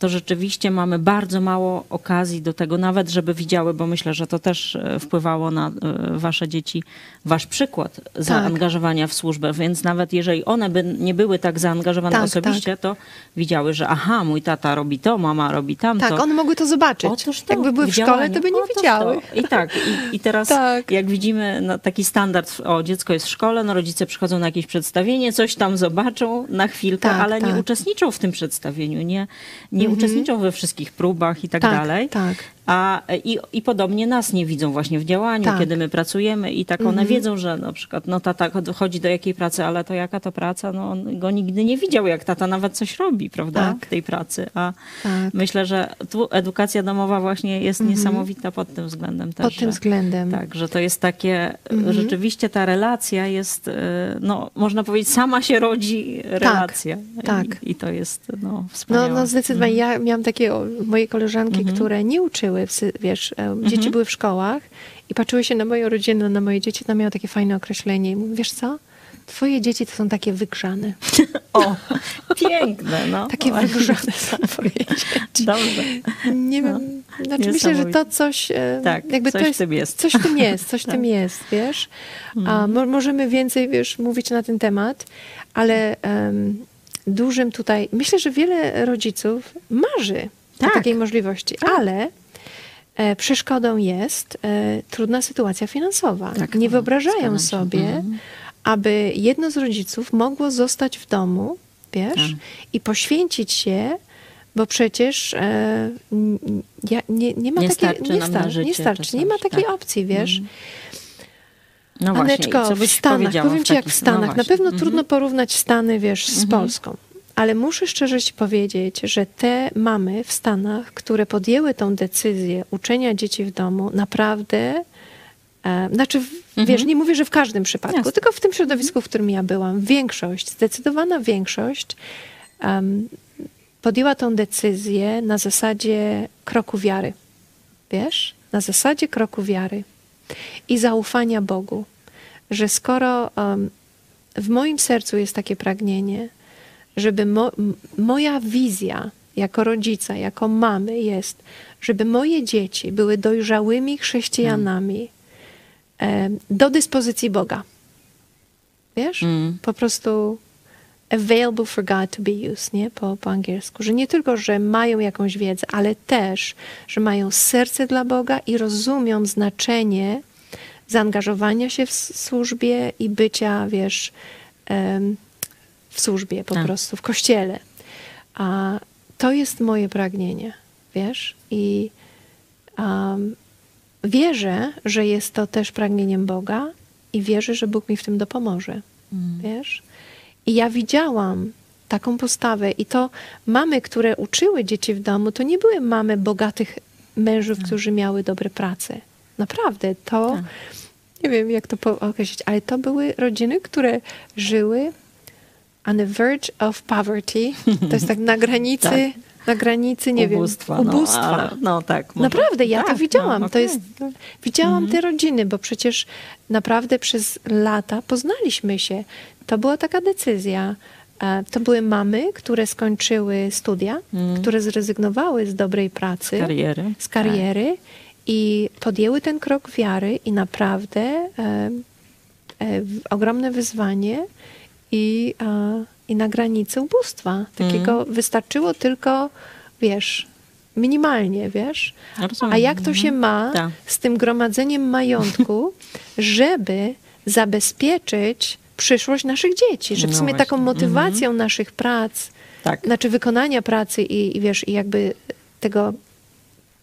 to rzeczywiście mamy bardzo mało okazji do tego, nawet żeby widziały, bo myślę, że to też e, wpływało na e, wasze dzieci, wasz przykład zaangażowania w służbę, więc nawet jeżeli one by nie były tak zaangażowane Tak, osobiście, to widziały, że aha, mój tata robi to, mama robi tamto. Tak, one mogły to zobaczyć. Otóż to, Jakby były w szkole, to by nie widziały. To. I tak, i, i teraz *laughs* Tak. jak widzimy no, taki standard, o dziecko jest w szkole, no rodzice przychodzą na jakieś przedstawienie, coś tam zobaczą na chwilkę, Tak, ale nie tak. uczestniczą w tym przedstawieniu, nie, nie uczestniczą we wszystkich próbach i tak, Tak, dalej. tak. A, i, I podobnie nas nie widzą właśnie w działaniu, Tak. kiedy my pracujemy i tak one wiedzą, że na przykład no tata chodzi do jakiej pracy, ale to jaka to praca, no on go nigdy nie widział, jak tata nawet coś robi, prawda, Tak. w tej pracy. A Tak. myślę, że tu edukacja domowa właśnie jest niesamowita pod tym względem też. Pod tym że, względem. Tak, że to jest takie, rzeczywiście ta relacja jest, y, no można powiedzieć, sama się rodzi relacja. tak. I, I to jest no, No, wspaniałe. no zdecydowanie. Ja miałam takie moje koleżanki, które nie uczyły, w sy- wiesz, e, dzieci były w szkołach i patrzyły się na moją rodzinę, na moje dzieci, to miało takie fajne określenie. I mówię, wiesz co? Twoje dzieci to są takie wygrzane. *laughs* O, piękne, no. Takie Ładnie. wygrzane *laughs* są twoje dzieci. Dobrze. Nie wiem, znaczy myślę, że to coś, Tak, jakby coś to jest, w tym jest. coś w tym jest, coś w tym jest, wiesz. A mo- możemy więcej, wiesz, mówić na ten temat, ale em, dużym tutaj, myślę, że wiele rodziców marzy o Tak. takiej możliwości, ale e, przeszkodą jest e, trudna sytuacja finansowa. Tak, Nie no, wyobrażają sobie, Mhm. aby jedno z rodziców mogło zostać w domu, wiesz, Tak. i poświęcić się, bo przecież e, ja, nie, nie ma Nie takiej, starczy nie, star- życie nie starczy, czy nie ma takiej tak. opcji, wiesz. No właśnie, Aneczko, co w Stanach, powiem ci jak w takich- Stanach, no na właśnie. pewno trudno porównać Stany, wiesz, z Polską. Ale muszę szczerze ci powiedzieć, że te mamy w Stanach, które podjęły tą decyzję uczenia dzieci w domu, naprawdę, e, znaczy, w- wiesz, nie mówię, że w każdym przypadku, Jasne. tylko w tym środowisku, w którym ja byłam, większość, zdecydowana większość em, podjęła tą decyzję na zasadzie kroku wiary. Wiesz? Na zasadzie kroku wiary i zaufania Bogu, że skoro em, w moim sercu jest takie pragnienie, żeby mo, moja wizja jako rodzica, jako mamy jest, żeby moje dzieci były dojrzałymi chrześcijanami em, do dyspozycji Boga. Wiesz? Mm. Po prostu available for God to be used, nie? Po, po angielsku. Że nie tylko, że mają jakąś wiedzę, ale też, że mają serce dla Boga i rozumią znaczenie zaangażowania się w służbie i bycia, wiesz, em, w służbie po Tak. prostu, w kościele. A to jest moje pragnienie, wiesz? I um, wierzę, że jest to też pragnieniem Boga i wierzę, że Bóg mi w tym dopomoże, wiesz? I ja widziałam taką postawę i to mamy, które uczyły dzieci w domu, to nie były mamy bogatych mężów, którzy miały dobre prace. Naprawdę, to Tak. nie wiem, jak to określić, ale to były rodziny, które żyły on the verge of poverty. To jest tak na granicy, *laughs* Tak. na granicy, nie ubóstwa, wiem, No, ubóstwa. ale, no tak. może- Naprawdę, ja to tak, widziałam. No, to okej, jest, tak. widziałam te rodziny, bo przecież naprawdę przez lata poznaliśmy się. To była taka decyzja. E, To były mamy, które skończyły studia, które zrezygnowały z dobrej pracy, Z kariery. z kariery i podjęły ten krok wiary i naprawdę e, e, ogromne wyzwanie i, e, i na granicy ubóstwa. Takiego wystarczyło tylko, wiesz, minimalnie, wiesz. Rozumiem. A jak to się ma Tak. z tym gromadzeniem majątku, *laughs* żeby zabezpieczyć przyszłość naszych dzieci, że w No sumie taką właśnie. motywacją naszych prac, Tak. znaczy wykonania pracy i, i wiesz, i jakby tego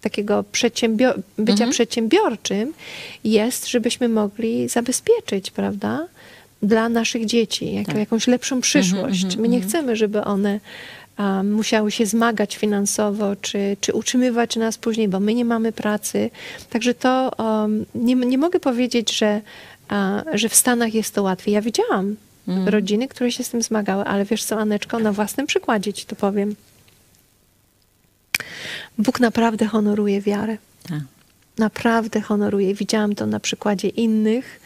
takiego przedsiębior- bycia Mhm. przedsiębiorczym jest, żebyśmy mogli zabezpieczyć, prawda, dla naszych dzieci jak, Tak. jakąś lepszą przyszłość. mhm, My nie mhm. chcemy, żeby one a, musiały się zmagać finansowo, czy, czy utrzymywać nas później, bo my nie mamy pracy. Także to um, nie, nie mogę powiedzieć, że, a, że w Stanach jest to łatwiej. Ja widziałam Mhm. rodziny, które się z tym zmagały, ale wiesz co, Aneczko, na własnym przykładzie ci to powiem. Bóg naprawdę honoruje wiarę. Tak. Naprawdę honoruje. Widziałam to na przykładzie innych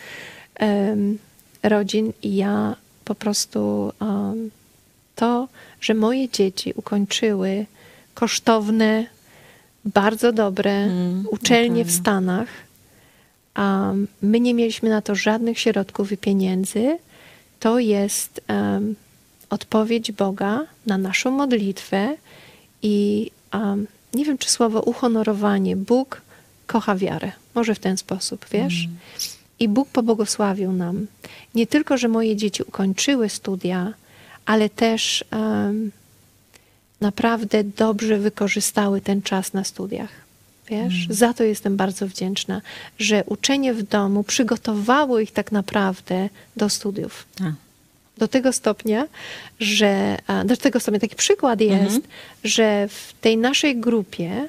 em, rodzin i ja po prostu em, to, że moje dzieci ukończyły kosztowne, bardzo dobre Mm, uczelnie w. Stanach. A my nie mieliśmy na to żadnych środków i pieniędzy. To jest em, odpowiedź Boga na naszą modlitwę i nie wiem, czy słowo uhonorowanie. Bóg kocha wiarę. Może w ten sposób, wiesz? I Bóg pobłogosławił nam. Nie tylko, że moje dzieci ukończyły studia, ale też em, naprawdę dobrze wykorzystały ten czas na studiach. Wiesz, za to jestem bardzo wdzięczna, że uczenie w domu przygotowało ich tak naprawdę do studiów. Tak. Do tego stopnia, że a, do tego stopnia taki przykład jest, że w tej naszej grupie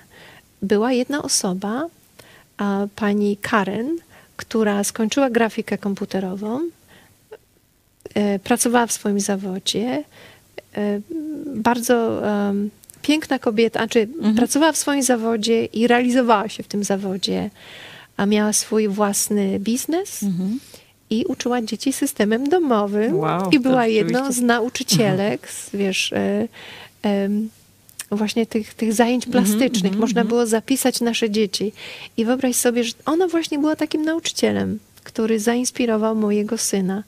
była jedna osoba, a, pani Karen, która skończyła grafikę komputerową, e, pracowała w swoim zawodzie. e, Bardzo piękna kobieta, znaczy pracowała w swoim zawodzie i realizowała się w tym zawodzie, a miała swój własny biznes Mhm. i uczyła dzieci systemem domowym. Wow, I była jedną z nauczycielek, z, wiesz, e, em, właśnie tych, tych zajęć Mhm, plastycznych. Można było zapisać nasze dzieci. I wyobraź sobie, że ona właśnie była takim nauczycielem, który zainspirował mojego syna.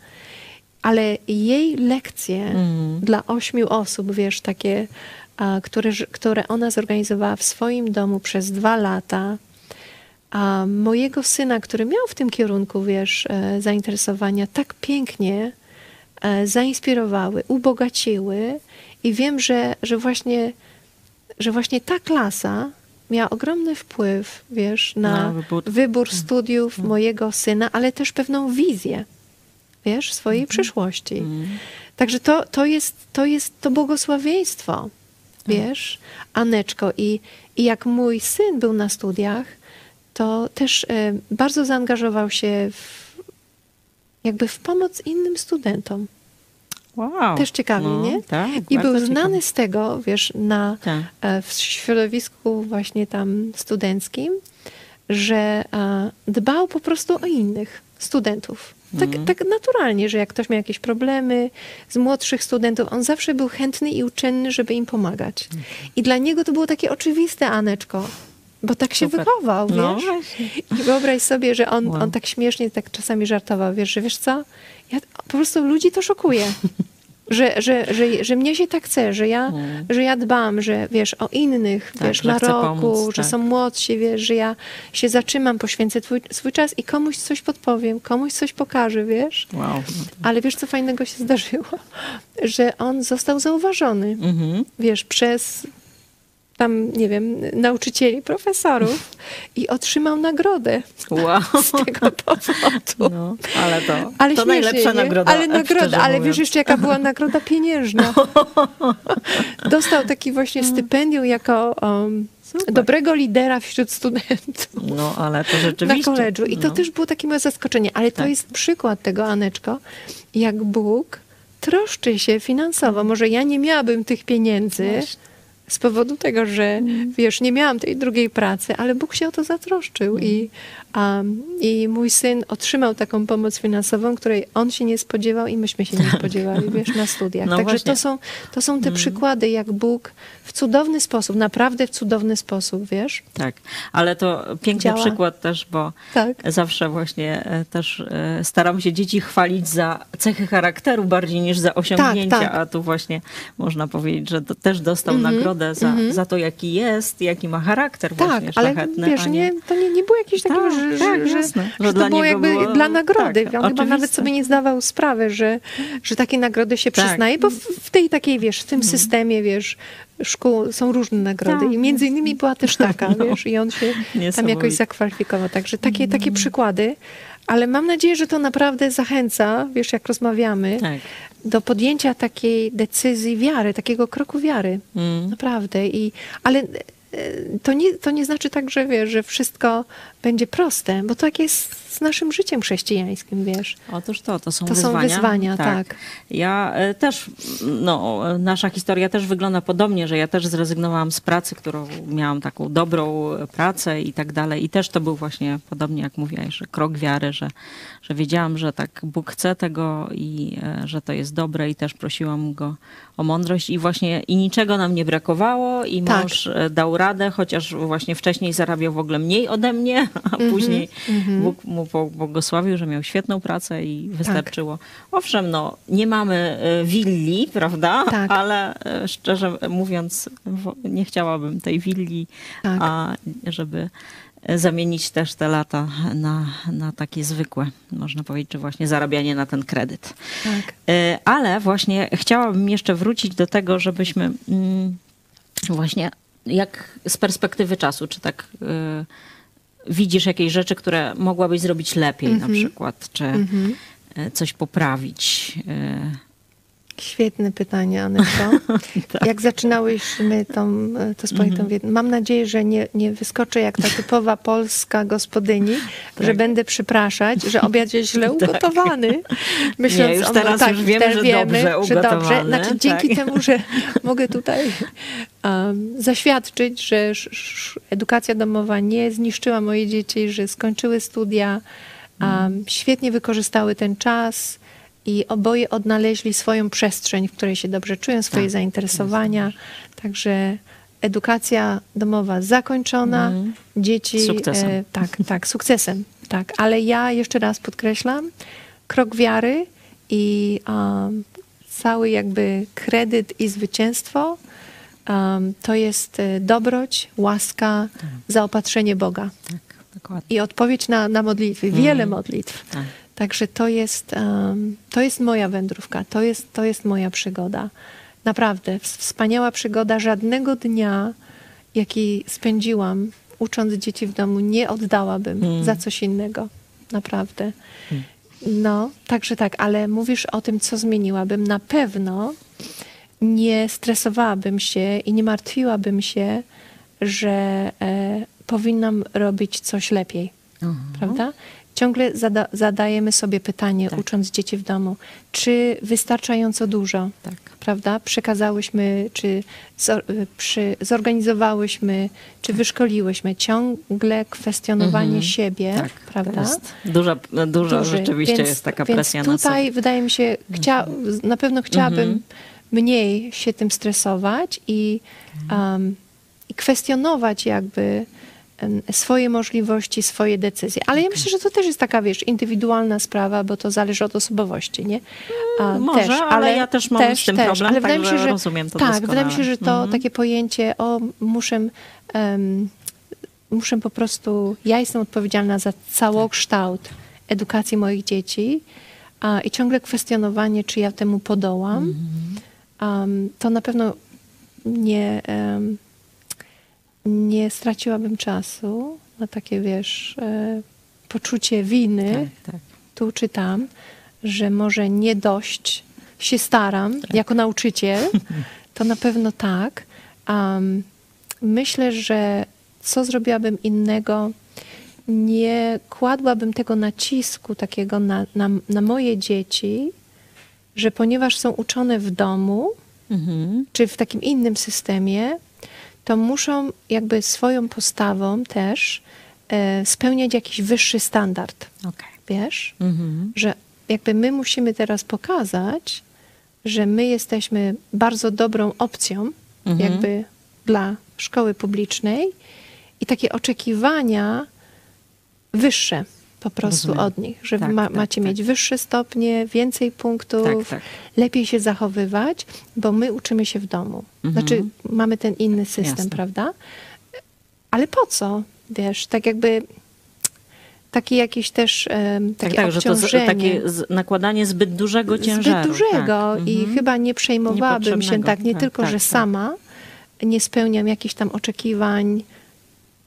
Ale jej lekcje Mhm. dla ośmiu osób, wiesz, takie, a, które, które ona zorganizowała w swoim domu przez dwa lata, a mojego syna, który miał w tym kierunku, wiesz, e, zainteresowania, tak pięknie e, zainspirowały, ubogaciły i wiem, że, że, właśnie, że właśnie ta klasa miała ogromny wpływ, wiesz, na, wybór. wybór studiów mojego syna, ale też pewną wizję, wiesz, swojej przyszłości. Także to, to, jest, to jest to błogosławieństwo, wiesz, Aneczko. I, I jak mój syn był na studiach, to też e, bardzo zaangażował się w, jakby w pomoc innym studentom. Wow. Też ciekawie, No, nie? Tak, I był ciekawe. znany z tego, wiesz, na, Tak. e, w środowisku właśnie tam studenckim, że e, dbał po prostu o innych studentów. Tak, Mhm. tak naturalnie, że jak ktoś miał jakieś problemy z młodszych studentów, on zawsze był chętny i uczynny, żeby im pomagać. I dla niego to było takie oczywiste, Aneczko, bo tak się Super. wychował, wiesz? No właśnie. I wyobraź sobie, że on, Wow. on tak śmiesznie tak czasami żartował, wiesz, że wiesz co, ja po prostu ludzi to szokuje. *laughs* Że, że, że, że mnie się tak chce, że ja, że ja dbam, że wiesz, o innych, Tak, wiesz, chcę roku, pomóc, że tak. są młodsi, wiesz, że ja się zatrzymam, poświęcę twój, swój czas i komuś coś podpowiem, komuś coś pokażę, wiesz. Wow. No Ale wiesz, co fajnego się zdarzyło? *laughs* Że on został zauważony, Mhm. wiesz, przez tam, nie wiem, nauczycieli, profesorów i otrzymał nagrodę Wow. *laughs* z tego powodu. No, ale to, Ale to śmiesznie, najlepsza nie? nagroda. Ale nagroda, szczerze ale wiesz jeszcze jaka była nagroda pieniężna. *laughs* Dostał taki właśnie stypendium jako um, dobrego lidera wśród studentów No, ale to na rzeczywiście. koledżu. I to no. też było takie moje zaskoczenie. Ale to Tak. jest przykład tego, Aneczko, jak Bóg troszczy się finansowo. Może ja nie miałabym tych pieniędzy Właśnie. Z powodu tego, że wiesz, nie miałam tej drugiej pracy, ale Bóg się o to zatroszczył i, um, i mój syn otrzymał taką pomoc finansową, której on się nie spodziewał i myśmy się nie spodziewali, wiesz, na studiach. No Także właśnie. to są, to są te przykłady, jak Bóg w cudowny sposób, naprawdę w cudowny sposób, wiesz? Tak, ale to piękny Działa. przykład też, bo Tak. zawsze właśnie e, też e, staram się dzieci chwalić za cechy charakteru bardziej niż za osiągnięcia, tak. a tu właśnie można powiedzieć, że też dostał nagrodę za, za to, jaki jest, jaki ma charakter Tak, właśnie ale szlachetny. wiesz, a nie, to nie, nie było jakieś takiego, Tak, że, tak, że, jasne. że, Że to było jakby było- dla nagrody. tak, On chyba oczywiste. nawet sobie nie zdawał sprawy, że, że takie nagrody się Tak. przyznaje, bo w, w tej takiej, wiesz, w tym systemie, wiesz, szkół są różne nagrody Tak, i między innymi była też taka, *laughs* No. wiesz, i on się tam jakoś zakwalifikował. Także takie, takie przykłady, ale mam nadzieję, że to naprawdę zachęca, wiesz, jak rozmawiamy, Tak. Do podjęcia takiej decyzji wiary, takiego kroku wiary. Mm. Naprawdę. I, ale e, to nie, to nie znaczy tak, że wiesz, że wszystko będzie proste, bo tak jest z naszym życiem chrześcijańskim, wiesz. Otóż to, to są To są wyzwania. wyzwania, tak. Ja e, też, no, nasza historia też wygląda podobnie, że ja też zrezygnowałam z pracy, którą miałam taką dobrą pracę i tak dalej. I też to był właśnie podobnie jak mówiłaś, że krok wiary, że, że wiedziałam, że tak Bóg chce tego i e, że to jest dobre i też prosiłam Go o mądrość i właśnie i niczego nam nie brakowało i Tak. mąż e, dał radę, chociaż właśnie wcześniej zarabiał w ogóle mniej ode mnie, *laughs* a później Bóg mu błogosławił, że miał świetną pracę i wystarczyło. Owszem, no nie mamy e, willi, prawda? Tak. Ale e, szczerze mówiąc, nie chciałabym tej willi, Tak. a żeby e, zamienić też te lata na, na takie zwykłe, można powiedzieć, czy właśnie zarabianie na ten kredyt. Tak. Ale właśnie chciałabym jeszcze wrócić do tego, żebyśmy mm, właśnie jak z perspektywy czasu, czy tak widzisz jakieś rzeczy, które mogłabyś zrobić lepiej Mhm. na przykład, czy y, coś poprawić. Świetne pytanie, Anetko. *laughs* Tak. Jak zaczynałyśmy tą, to swoją Mhm. tą Mam nadzieję, że nie, nie wyskoczę jak ta typowa *laughs* polska gospodyni, że Tak. będę przepraszać, że obiad jest źle *laughs* ugotowany. Myśląc Nie, już o- teraz tak, już wiemy, że wiemy, dobrze że dobrze. Znaczy, dzięki tak. temu, że mogę tutaj um, zaświadczyć, że edukacja domowa nie zniszczyła moje dzieci, że skończyły studia, um, świetnie wykorzystały ten czas i oboje odnaleźli swoją przestrzeń, w której się dobrze czują, swoje Tak, zainteresowania. Także edukacja domowa zakończona, dzieci. Sukcesem. E, tak, tak, sukcesem. Tak, ale ja jeszcze raz podkreślam, krok wiary i um, cały jakby kredyt i zwycięstwo um, to jest e, dobroć, łaska, zaopatrzenie Boga tak, dokładnie. i odpowiedź na, na modlitwy, wiele modlitw. Tak. Także to jest, to jest moja wędrówka, to jest, to jest moja przygoda. Naprawdę, ws- wspaniała przygoda. Żadnego dnia, jaki spędziłam ucząc dzieci w domu, nie oddałabym za coś innego. Naprawdę. No, także tak, ale mówisz o tym, co zmieniłabym. Na pewno nie stresowałabym się i nie martwiłabym się, że e, powinnam robić coś lepiej. Prawda? Ciągle zada- zadajemy sobie pytanie, Tak. ucząc dzieci w domu, czy wystarczająco dużo, Tak. prawda? Przekazałyśmy, czy zor- y, przy, zorganizowałyśmy, czy wyszkoliłyśmy. Ciągle kwestionowanie siebie, Tak, prawda? Duża, duża duży. rzeczywiście Więc- jest taka więc presja na tutaj wydaje mi się, chcia, na pewno chciałabym mniej się tym stresować i, um, i kwestionować jakby swoje możliwości, swoje decyzje. Ale ja myślę, że to też jest taka, wiesz, indywidualna sprawa, bo to zależy od osobowości, nie? A, może, ale ja też mam z tym problem, ale wydaje mi się, że rozumiem to Tak, doskonale. wydaje mi się, że to Mhm. takie pojęcie, o, muszę, em, muszę po prostu, ja jestem odpowiedzialna za całokształt edukacji moich dzieci a, i ciągle kwestionowanie, czy ja temu podołam, um, to na pewno nie, em, nie straciłabym czasu na takie, wiesz, e, poczucie winy Tak, tak. tu czy tam, że może nie dość się staram jako nauczyciel, to na pewno tak. Um, myślę, że co zrobiłabym innego, nie kładłabym tego nacisku takiego na, na, na moje dzieci, że ponieważ są uczone w domu, Mhm. czy w takim innym systemie, to muszą jakby swoją postawą też e, spełniać jakiś wyższy standard. Okej. Wiesz? Mhm. że jakby my musimy teraz pokazać, że my jesteśmy bardzo dobrą opcją Mhm. jakby dla szkoły publicznej i takie oczekiwania wyższe po prostu Rozumiem. od nich, że Tak, ma, tak, macie tak. mieć wyższe stopnie, więcej punktów, Tak, tak. lepiej się zachowywać, bo my uczymy się w domu. Znaczy mamy ten inny system, Mhm. Jasne. prawda? Ale po co? Wiesz, tak jakby takie jakieś też Tak, takie tak, że to z, obciążenie. takie nakładanie zbyt dużego ciężaru. Zbyt dużego tak. i Mhm. chyba nie przejmowałabym się tak, nie Tak, tylko, tak, że tak. sama nie spełniam jakichś tam oczekiwań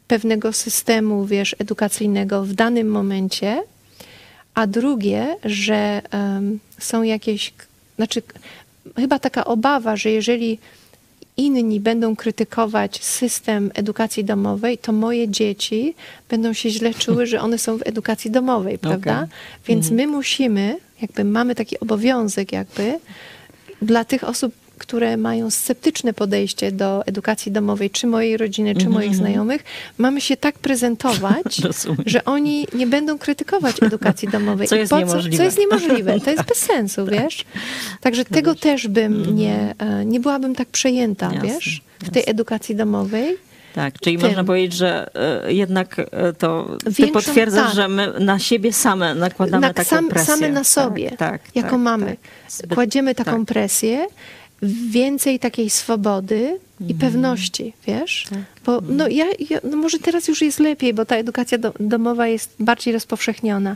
pewnego systemu, wiesz, edukacyjnego w danym momencie, a drugie, że em, są jakieś, znaczy chyba taka obawa, że jeżeli inni będą krytykować system edukacji domowej, to moje dzieci będą się źle *laughs* czuły, że one są w edukacji domowej, prawda? Okay. Więc my musimy, jakby mamy taki obowiązek jakby dla tych osób, które mają sceptyczne podejście do edukacji domowej, czy mojej rodziny, czy moich znajomych, mamy się tak prezentować, *laughs* że oni nie będą krytykować edukacji domowej. Co jest co, niemożliwe. Co jest niemożliwe. To jest bez *laughs* sensu, wiesz? Także tego też bym nie, e, nie byłabym tak przejęta, Jasne, wiesz, w tej edukacji domowej. Tak, czyli tym. można powiedzieć, że e, jednak e, to ty Większą- potwierdzasz, tak. że my na siebie same nakładamy Na- taką sam, presję. same na Tak, sobie, tak, jako tak, mamy. tak. Zbyt- Kładziemy taką tak. presję, więcej takiej swobody i pewności, wiesz? Mhm. Tak. Bo no ja, ja, no może teraz już jest lepiej, bo ta edukacja do, domowa jest bardziej rozpowszechniona.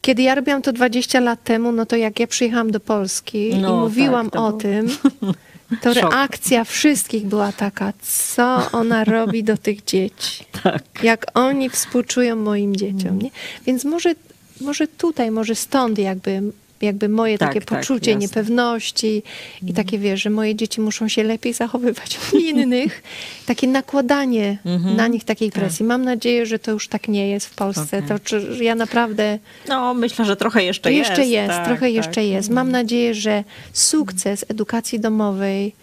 Kiedy ja robiłam to 20 lat temu, no to jak ja przyjechałam do Polski No, i mówiłam tak, o był- tym, *laughs* to Szok. reakcja wszystkich była taka, co ona robi do tych dzieci *laughs* Tak. jak oni współczują moim dzieciom. Nie? Więc może, może tutaj, może stąd jakby, jakby moje Tak, takie tak, poczucie jasne. niepewności i takie, wiesz, że moje dzieci muszą się lepiej zachowywać od *laughs* innych. Takie nakładanie Mhm. na nich takiej Tak. presji. Mam nadzieję, że to już tak nie jest w Polsce. Okej. To czy, ja naprawdę... No, myślę, że trochę jeszcze jest. jeszcze jest, tak, trochę tak. jeszcze jest. Mam nadzieję, że sukces edukacji domowej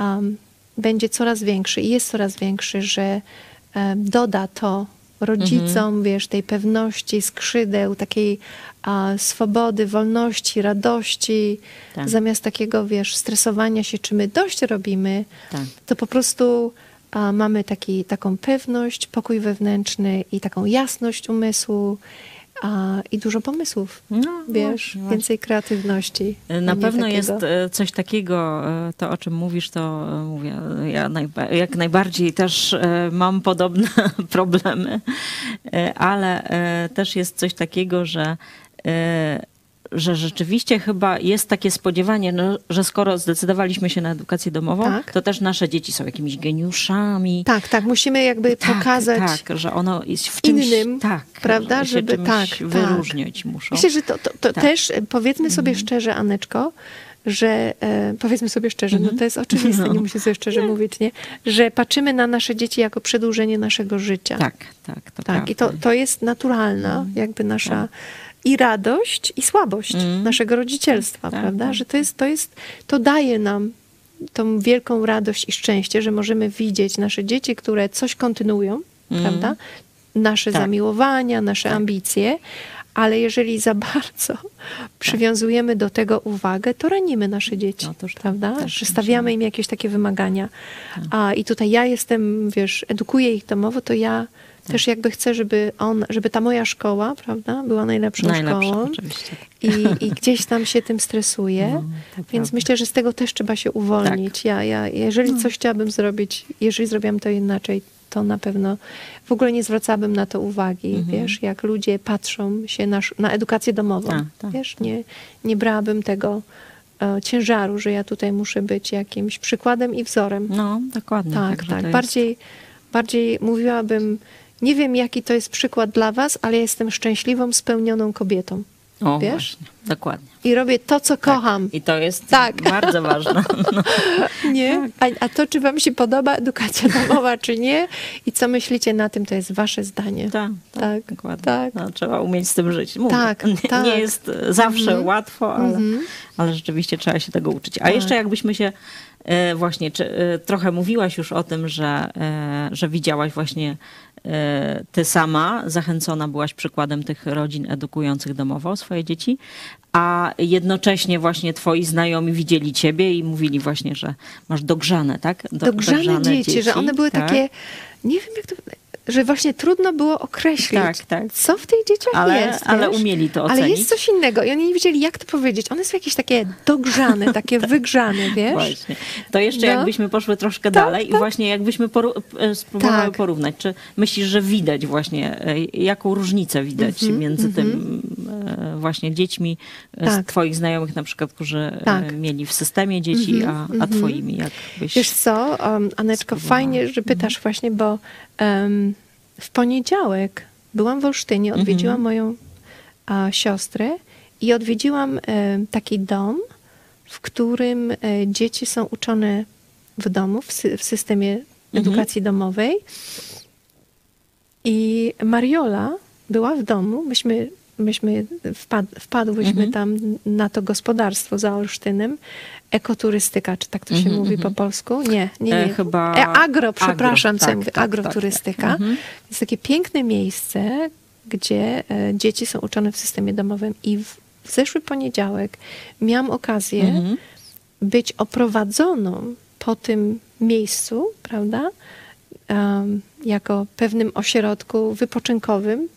um, będzie coraz większy i jest coraz większy, że um, doda to rodzicom, Mhm. wiesz, tej pewności, skrzydeł, takiej a, swobody, wolności, radości, Tak. zamiast takiego, wiesz, stresowania się, czy my dość robimy, Tak. to po prostu a, mamy taki, taką pewność, pokój wewnętrzny i taką jasność umysłu a, i dużo pomysłów. No, Wiesz, właśnie, właśnie. więcej kreatywności. Na pewno jest e, coś takiego, e, to o czym mówisz, to e, mówię, ja najba- jak najbardziej też mam podobne *laughs* problemy, ale też jest coś takiego, że że rzeczywiście chyba jest takie spodziewanie, no, że skoro zdecydowaliśmy się na edukację domową, Tak. to też nasze dzieci są jakimiś geniuszami. Tak, tak, musimy jakby Tak, pokazać. tak, że ono jest w czymś, innym, tak, prawda, że żeby- tak, tak. wyróżniać muszą. Myślę, że to, to, to Tak. też e, powiedzmy sobie szczerze, Aneczko, że e, powiedzmy sobie szczerze, no to jest oczywiste, No. nie muszę sobie szczerze mówić, nie? Że patrzymy na nasze dzieci jako przedłużenie naszego życia. Tak, tak, to Tak, i to, prawda. to jest naturalna, jakby nasza i radość, i słabość Mm. naszego rodzicielstwa, Tak, prawda? tak. Że to jest, to jest, to daje nam tą wielką radość i szczęście, że możemy widzieć nasze dzieci, które coś kontynuują, Mm. prawda? Nasze Tak. zamiłowania, nasze ambicje, ale jeżeli za bardzo przywiązujemy do tego uwagę, to ranimy nasze dzieci, No tak, prawda? tak, że stawiamy im jakieś takie wymagania. A i tutaj ja jestem, wiesz, edukuję ich domowo, to ja Tak. Też jakby chcę, żeby on, żeby ta moja szkoła, prawda, była najlepszą Najlepsze, szkołą. oczywiście. I, I gdzieś tam się tym stresuję. No, to Więc prawda. myślę, że z tego też trzeba się uwolnić. Ja, ja, jeżeli coś chciałabym zrobić, jeżeli zrobiłam to inaczej, to na pewno w ogóle nie zwracałabym na to uwagi. Wiesz, jak ludzie patrzą się na, na edukację domową. Tak, tak, wiesz, nie, nie brałabym tego e, ciężaru, że ja tutaj muszę być jakimś przykładem i wzorem. No, dokładnie. tak, także tak. to jest- Bardziej, bardziej mówiłabym, nie wiem jaki to jest przykład dla was, ale jestem szczęśliwą, spełnioną kobietą. O, wiesz? właśnie, dokładnie. I robię to, co kocham. I to jest Tak. bardzo ważne. *laughs* No, Nie? A, a to, czy wam się podoba edukacja domowa, czy nie? I co myślicie na tym, to jest wasze zdanie. tak, tak, Tak, dokładnie. tak. No, trzeba umieć z tym żyć. Mówię, Tak, *laughs* nie, tak. nie jest zawsze Mhm. łatwo, ale, Mhm. ale rzeczywiście trzeba się tego uczyć. A Tak. jeszcze jakbyśmy się e, właśnie, czy, e, trochę mówiłaś już o tym, że, e, że widziałaś właśnie ty sama, zachęcona byłaś przykładem tych rodzin edukujących domowo swoje dzieci, a jednocześnie właśnie twoi znajomi widzieli ciebie i mówili właśnie, że masz dogrzane, tak? Do- Dogrzane dzieci, że one były tak? takie, nie wiem jak to, że właśnie trudno było określić, Tak, tak. co w tych dzieciach Ale, jest. ale wiesz? umieli to Ale ocenić. jest coś innego i oni nie wiedzieli, jak to powiedzieć. One są jakieś takie dogrzane, *laughs* takie wygrzane, wiesz? Właśnie. To jeszcze No. jakbyśmy poszły troszkę Tak, dalej i tak. właśnie jakbyśmy poru- e, spróbowały Tak. porównać. Czy myślisz, że widać właśnie, e, jaką różnicę widać Mhm, między tym e, właśnie dziećmi z Tak. twoich znajomych na przykład, którzy Tak. mieli w systemie dzieci, Mhm, a, a mhm. twoimi, jakbyś... Wiesz co, um, Aneczko, spróbowała. fajnie, że pytasz właśnie, bo w poniedziałek byłam w Olsztynie, odwiedziłam Mhm. moją a, siostrę i odwiedziłam em, taki dom, w którym e, dzieci są uczone w domu, w, sy- w systemie edukacji domowej. I Mariola była w domu. Myśmy, myśmy wpad, wpadłyśmy tam na to gospodarstwo za Olsztynem. Ekoturystyka, czy tak to się mówi po polsku? Nie, nie, nie. E, chyba E, agro, przepraszam, agro, co ja tak, mówię, tak, agroturystyka. tak, tak. Mhm. Jest takie piękne miejsce, gdzie e, dzieci są uczone w systemie domowym i w, w zeszły poniedziałek miałam okazję Mhm. być oprowadzoną po tym miejscu, prawda? Em, jako pewnym ośrodku wypoczynkowym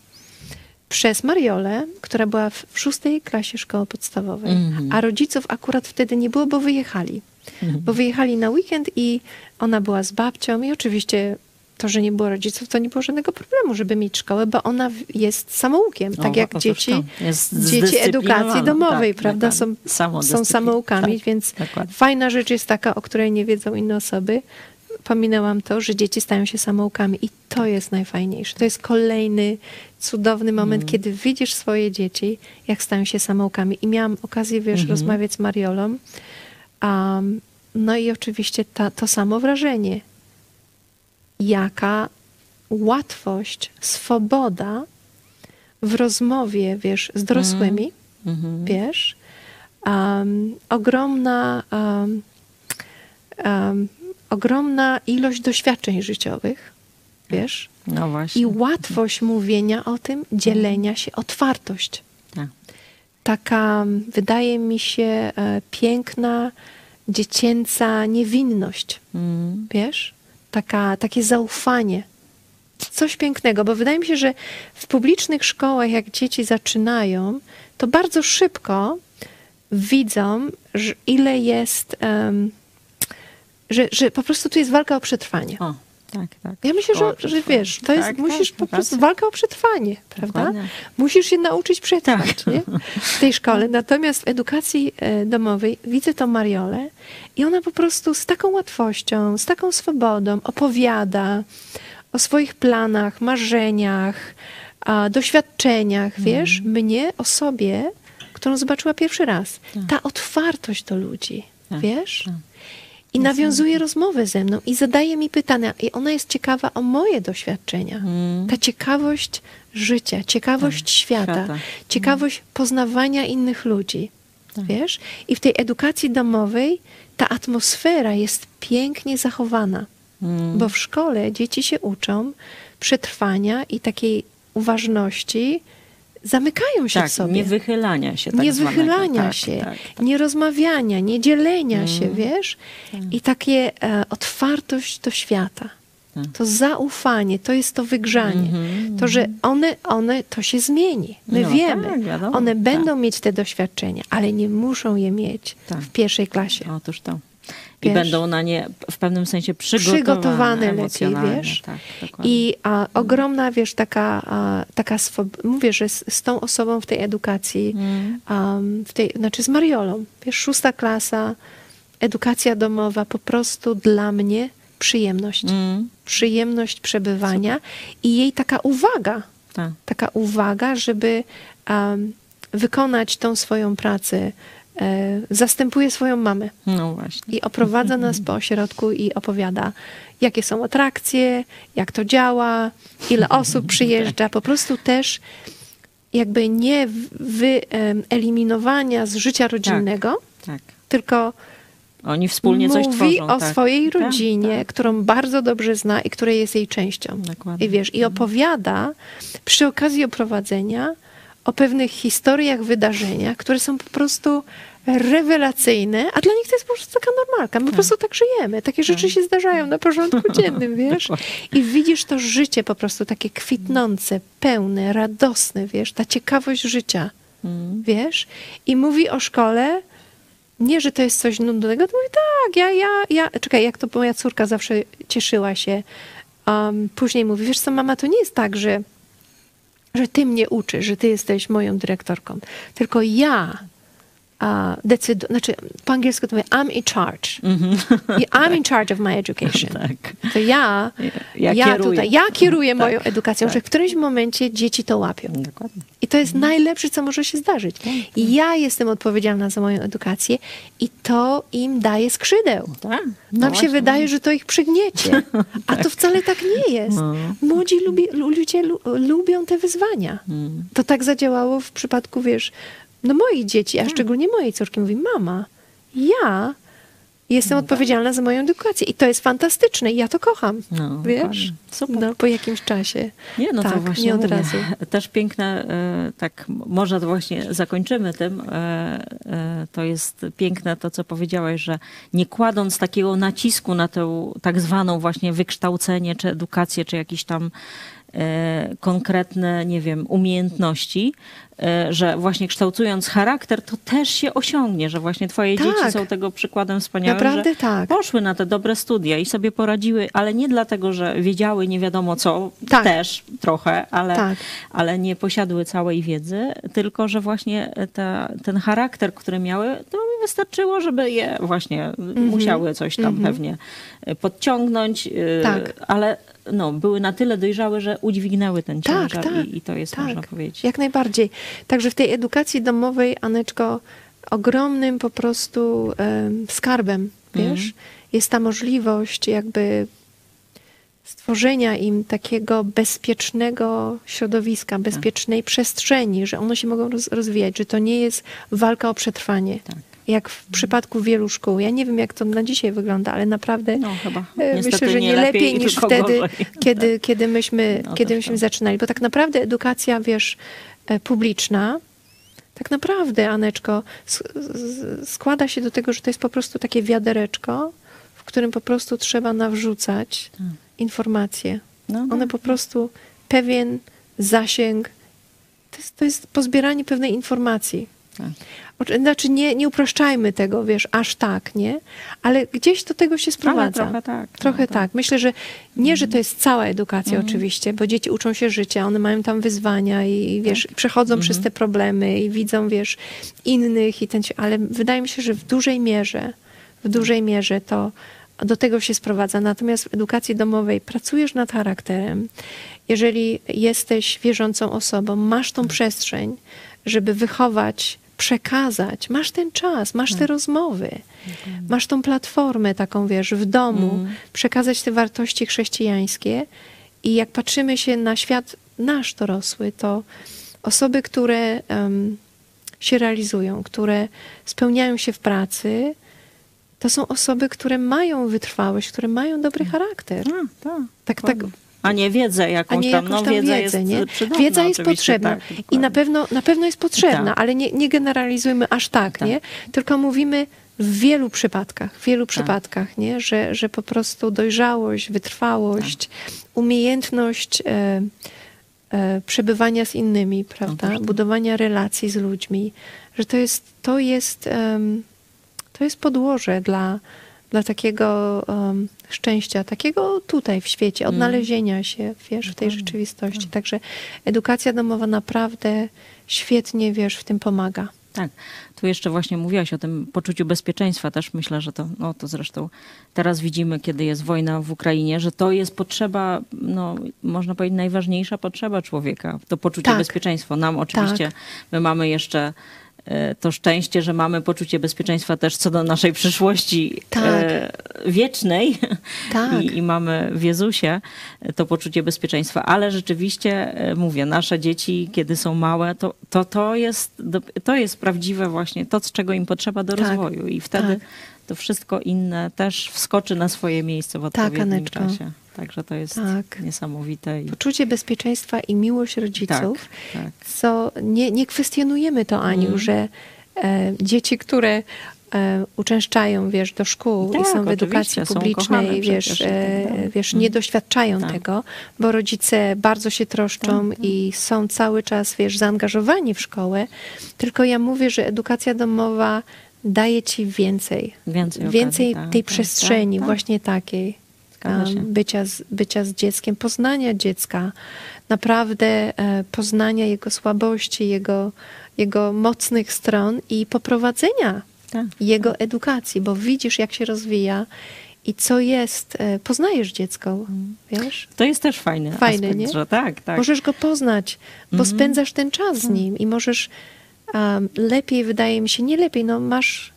przez Mariolę, która była w, szóstej klasie szkoły podstawowej. Mhm. A rodziców akurat wtedy nie było, bo wyjechali. Mhm. Bo wyjechali na weekend i ona była z babcią i oczywiście to, że nie było rodziców, to nie było żadnego problemu, żeby mieć szkołę, bo ona jest samoukiem, tak O, jak otóż dzieci, dzieci edukacji zdyscyplinowana, domowej, tak, prawda, są, dokładnie. są Samodyscyplin- samoukami, tak, więc dokładnie. fajna rzecz jest taka, o której nie wiedzą inne osoby. Pominęłam to, że dzieci stają się samoukami i to jest najfajniejsze. To jest kolejny cudowny moment, Mm. kiedy widzisz swoje dzieci, jak stają się samoukami. I miałam okazję, wiesz, Mhm. rozmawiać z Mariolą. Um, no i oczywiście ta, to samo wrażenie. Jaka łatwość, swoboda w rozmowie, wiesz, z dorosłymi, Mhm. wiesz, um, ogromna, um, um, ogromna ilość doświadczeń życiowych, wiesz, No właśnie. i łatwość mówienia o tym, dzielenia się, otwartość. Tak. Taka, wydaje mi się, e, piękna, dziecięca niewinność, Mm. wiesz, Taka, takie zaufanie. Coś pięknego, bo wydaje mi się, że w publicznych szkołach, jak dzieci zaczynają, to bardzo szybko widzą, ile jest, em, że, że po prostu tu jest walka o przetrwanie. O, tak, tak. Ja myślę, że, że wiesz, to jest, Tak, musisz tak, po prostu racja. walka o przetrwanie, prawda? Dokładnie. Musisz się nauczyć przetrwać Tak. nie? w tej szkole. Natomiast w edukacji e, domowej widzę tą Mariolę i ona po prostu z taką łatwością, z taką swobodą opowiada o swoich planach, marzeniach, a, doświadczeniach, Mhm. wiesz, mnie, o sobie, którą zobaczyła pierwszy raz. Ta otwartość do ludzi, Tak, wiesz? Tak. I nawiązuje rozmowę ze mną i zadaje mi pytania. I ona jest ciekawa o moje doświadczenia. Mm. Ta ciekawość życia, ciekawość świata, świata. ciekawość poznawania innych ludzi. Tak. Wiesz? I w tej edukacji domowej ta atmosfera jest pięknie zachowana. Mm. Bo w szkole dzieci się uczą przetrwania i takiej uważności, zamykają się w Tak, sobie nie wychylania się tak nie zwanego. wychylania tak, się, Tak, tak. nie rozmawiania, nie dzielenia się, Mm. wiesz? I takie e, otwartość do świata. Tak. To zaufanie, to jest to wygrzanie. Mhm, To, że one, one, to się zmieni. My No wiemy, tak, wiadomo, one tak. będą mieć te doświadczenia, ale nie muszą je mieć Tak. w pierwszej klasie. Otóż to. I Wiesz? będą na nie w pewnym sensie przygotowane, Przygotowane lepiej, wiesz? Tak. I a, ogromna, wiesz, taka, a, taka swob- mówię, że z, z tą osobą w tej edukacji, Mm. um, w tej, znaczy z Mariolą, wiesz, szósta klasa, edukacja domowa, po prostu dla mnie przyjemność. Mm. Przyjemność przebywania i jej taka uwaga, Tak. taka uwaga, żeby um, wykonać tą swoją pracę. E, zastępuje swoją mamę No właśnie. i oprowadza nas po ośrodku i opowiada, jakie są atrakcje, jak to działa, ile osób *laughs* przyjeżdża. Po prostu też jakby nie wyeliminowania z życia rodzinnego, Tak. tylko Oni wspólnie coś mówi tworzą. o tak. swojej Tak, rodzinie, tak. którą bardzo dobrze zna i której jest jej częścią. Dokładnie. I wiesz, i opowiada przy okazji oprowadzenia o pewnych historiach, wydarzeniach, które są po prostu rewelacyjne, a dla nich to jest po prostu taka normalka. My po prostu tak żyjemy. Takie rzeczy się zdarzają na porządku *laughs* dziennym, wiesz? I widzisz to życie po prostu takie kwitnące, pełne, radosne, wiesz? Ta ciekawość życia, Mm. wiesz? I mówi o szkole, nie, że to jest coś nudnego, to mówi tak, ja, ja, ja, czekaj, jak to moja córka zawsze cieszyła się. Um, później mówi, wiesz co, mama, to nie jest tak, że, że ty mnie uczysz, że ty jesteś moją dyrektorką, tylko ja a, decydu- znaczy po angielsku to mówię I'm in charge. I'm in *laughs* charge of my education. Mhm. *laughs* Tak. To ja, Ja ja, kieruję. tutaj, ja kieruję *laughs* Tak, moją edukacją, że w którymś momencie dzieci to łapią. Dokładnie. I to jest najlepsze, co może się zdarzyć. I ja jestem odpowiedzialna za moją edukację i to im daje skrzydeł. Tak. No Nam się właśnie. wydaje, że to ich przygniecie, a to wcale tak nie jest. No. Młodzi lubi, lu- ludzie lu, lubią te wyzwania. Mm. To tak zadziałało w przypadku, wiesz, no moich dzieci, Tak. a szczególnie mojej córki. Mówi, mama, ja jestem No tak. odpowiedzialna za moją edukację i to jest fantastyczne i ja to kocham. No, wiesz? No, po jakimś czasie. Nie, no tak, to właśnie nie od mówię. razu. *laughs* Też piękne, e, tak może to właśnie zakończymy tym, e, e, to jest piękne to, co powiedziałaś, że nie kładąc takiego nacisku na tę tak zwaną właśnie wykształcenie, czy edukację, czy jakieś tam konkretne, nie wiem, umiejętności, e, że właśnie kształtując charakter, to też się osiągnie, że właśnie twoje Tak. dzieci są tego przykładem wspaniałym, Naprawdę że tak. poszły na te dobre studia i sobie poradziły, ale nie dlatego, że wiedziały nie wiadomo co, Tak. też trochę, ale, Tak. ale nie posiadły całej wiedzy, tylko że właśnie ta, ten charakter, który miały, to wystarczyło, żeby je właśnie Mhm. musiały coś tam pewnie podciągnąć, y, Tak. ale no, były na tyle dojrzałe, że udźwignęły ten Tak, ciężar tak, i, i to jest, tak. można powiedzieć. Jak najbardziej. Także w tej edukacji domowej, Aneczko, ogromnym po prostu em, skarbem, wiesz, Mhm. jest ta możliwość jakby stworzenia im takiego bezpiecznego środowiska, bezpiecznej przestrzeni, że one się mogą roz, rozwijać, że to nie jest walka o przetrwanie. Tak. Jak w przypadku wielu szkół. Ja nie wiem, jak to na dzisiaj wygląda, ale naprawdę No. E, Myślę, że nie nie lepiej, lepiej, niż wtedy, gorzej. *laughs* kiedy, kiedy myśmy, No, kiedy też myśmy tak. zaczynali. Bo tak naprawdę edukacja, wiesz, e, publiczna, tak naprawdę, Aneczko, składa się do tego, że to jest po prostu takie wiadereczko, w którym po prostu trzeba nawrzucać informacje. No, One po prostu pewien zasięg, to jest, to jest pozbieranie pewnej informacji. Tak. Znaczy nie, nie upraszczajmy tego, wiesz, aż tak, nie? Ale gdzieś do tego się sprowadza. trochę tak, Trochę no tak. tak. Myślę, że nie, że to jest cała edukacja oczywiście, bo dzieci uczą się życia, one mają tam wyzwania i wiesz, przechodzą przez te problemy i widzą, wiesz, innych i ten, ale wydaje mi się, że w dużej mierze, w dużej mierze to do tego się sprowadza. Natomiast w edukacji domowej pracujesz nad charakterem. Jeżeli jesteś wierzącą osobą, masz tą przestrzeń, żeby wychować, przekazać, masz ten czas, masz te rozmowy, masz tą platformę taką, wiesz, w domu, przekazać te wartości chrześcijańskie. I jak patrzymy się na świat nasz dorosły, to osoby, które em, się realizują, które spełniają się w pracy, to są osoby, które mają wytrwałość, które mają dobry charakter. A, tak, Tak, tak. A nie wiedzę a jakąś nie tam, jakąś no tam wiedza wiedzę, jest nie? przydatna Wiedza jest oczywiście, potrzebna tak, i na pewno, na pewno jest potrzebna, Tak. ale nie, nie generalizujmy aż tak, Tak. nie? Tylko mówimy w wielu przypadkach, w wielu przypadkach, nie? Że, że po prostu dojrzałość, wytrwałość, Tak. umiejętność e, e, przebywania z innymi, prawda? tak. Budowania relacji z ludźmi, że to jest, to jest, em, to jest podłoże dla, dla takiego em, szczęścia, takiego tutaj w świecie, Mm. odnalezienia się, wiesz, w tej rzeczywistości. Także edukacja domowa naprawdę świetnie, wiesz, w tym pomaga. Tak. Tu jeszcze właśnie mówiłaś o tym poczuciu bezpieczeństwa. Też myślę, że to, no to zresztą teraz widzimy, kiedy jest wojna w Ukrainie, że to jest potrzeba, no, można powiedzieć, najważniejsza potrzeba człowieka. To poczucie Tak. bezpieczeństwa. Nam oczywiście, Tak. my mamy jeszcze to szczęście, że mamy poczucie bezpieczeństwa też co do naszej przyszłości Tak. e, wiecznej Tak. I, i mamy w Jezusie to poczucie bezpieczeństwa. Ale rzeczywiście, e, mówię, nasze dzieci, kiedy są małe, to, to, to, jest, to jest prawdziwe właśnie to, z czego im potrzeba do Tak. rozwoju. I wtedy Tak. to wszystko inne też wskoczy na swoje miejsce w odpowiednim Aneczko. czasie. Także to jest Tak. niesamowite. I, Poczucie bezpieczeństwa i miłość rodziców, tak, tak. co nie, nie kwestionujemy to, Aniu, Mhm. że e, dzieci, które e, uczęszczają, wiesz, do szkół Tak, i są w edukacji publicznej, wiesz, przecież tak e, wiesz Mhm. nie doświadczają Tak. tego, bo rodzice bardzo się troszczą i są cały czas, wiesz, zaangażowani w szkołę. Tylko ja mówię, że edukacja domowa daje ci więcej. Więcej okazji, więcej tak, tej tak, przestrzeni tak, tak. właśnie takiej. Bycia z, bycia z dzieckiem, poznania dziecka, naprawdę e, poznania jego słabości, jego, jego mocnych stron i poprowadzenia Tak. jego edukacji, bo widzisz, jak się rozwija i co jest, e, poznajesz dziecko, wiesz? To jest też fajny Fajne, aspekt, nie? że tak, tak. Możesz go poznać, bo spędzasz ten czas z nim i możesz um, lepiej, wydaje mi się, nie lepiej, no masz,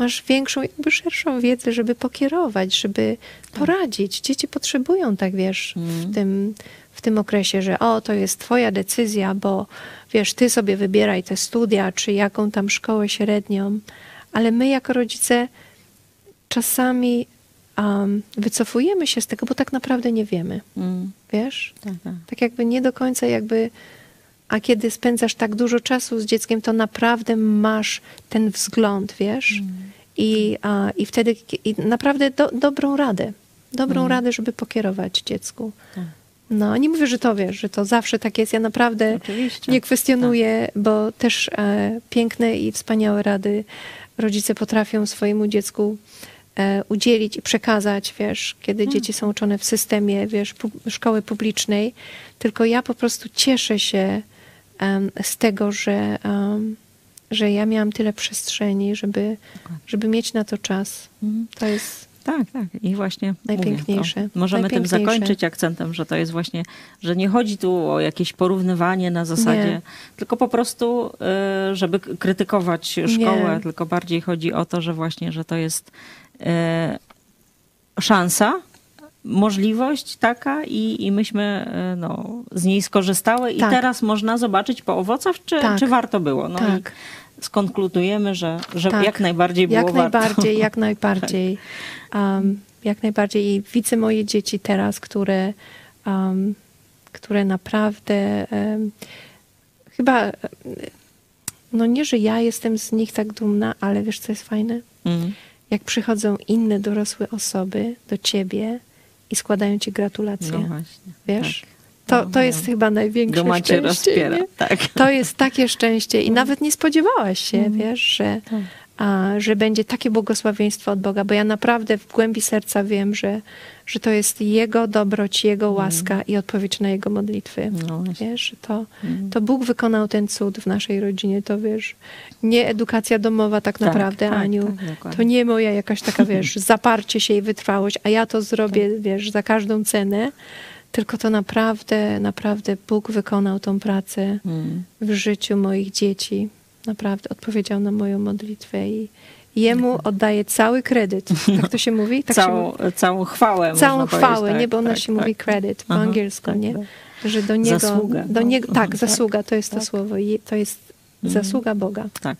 masz większą, jakby szerszą wiedzę, żeby pokierować, żeby poradzić. Dzieci potrzebują, tak wiesz, w, tym, w tym okresie, że o, to jest twoja decyzja, bo wiesz, ty sobie wybieraj te studia, czy jaką tam szkołę średnią, ale my jako rodzice czasami um, wycofujemy się z tego, bo tak naprawdę nie wiemy, Mm, wiesz? tak, tak. tak jakby nie do końca jakby, a kiedy spędzasz tak dużo czasu z dzieckiem, to naprawdę masz ten wzgląd, wiesz? I, a, I wtedy i naprawdę do, dobrą radę, dobrą radę, żeby pokierować dziecku. Tak. No, nie mówię, że to wiesz, że to zawsze tak jest. Ja naprawdę Oczywiście. nie kwestionuję, bo też e, piękne i wspaniałe rady rodzice potrafią swojemu dziecku e, udzielić i przekazać, wiesz, kiedy dzieci są uczone w systemie, wiesz, pu- szkoły publicznej. Tylko ja po prostu cieszę się z tego, że, że ja miałam tyle przestrzeni, żeby, żeby mieć na to czas. Mhm. To jest Tak, tak. I właśnie Najpiękniejsze. Mówię, możemy Najpiękniejsze. tym zakończyć akcentem, że to jest właśnie, że nie chodzi tu o jakieś porównywanie na zasadzie, Nie. tylko po prostu, y, żeby krytykować szkołę, Nie. tylko bardziej chodzi o to, że właśnie, że to jest y, szansa, możliwość taka i, i myśmy y, no, z niej skorzystały i Tak. teraz można zobaczyć po owocach, czy, Tak. czy warto było. No Tak. i skonkludujemy, że, że Tak. jak najbardziej było Jak warto. najbardziej, jak *laughs* najbardziej. Um, jak najbardziej. I widzę moje dzieci teraz, które, um, które naprawdę um, chyba, e, no nie, że ja jestem z nich tak dumna, ale wiesz, co jest fajne? Mm. Jak przychodzą inne dorosłe osoby do ciebie i składają ci gratulacje. No właśnie. wiesz? tak. To, to jest chyba największe Duma szczęście. rozpiera. Tak. To jest takie szczęście i nawet nie spodziewałaś się, wiesz, że, Tak. a, że będzie takie błogosławieństwo od Boga, bo ja naprawdę w głębi serca wiem, że, że to jest Jego dobroć, Jego łaska i odpowiedź na Jego modlitwy. No. Wiesz, to, to Bóg wykonał ten cud w naszej rodzinie, to wiesz, nie edukacja domowa tak Tak, naprawdę, tak, Aniu, tak, to nie moja jakaś taka, *laughs* wiesz, zaparcie się i wytrwałość, a ja to zrobię, Tak. wiesz, za każdą cenę, tylko to naprawdę, naprawdę Bóg wykonał tą pracę Mm. w życiu moich dzieci. Naprawdę odpowiedział na moją modlitwę i jemu oddaję cały kredyt. *laughs* Tak to się mówi? Tak się całą, mówi? całą chwałę. Całą chwałę, powiedzieć, nie? Bo ona tak, się tak, mówi tak. credit po angielsku, tak, nie? tak. Że do niego, Zasługę. do niego, tak, Mhm, *laughs* zasługa, to jest to tak. słowo. To jest zasługa Boga. Tak.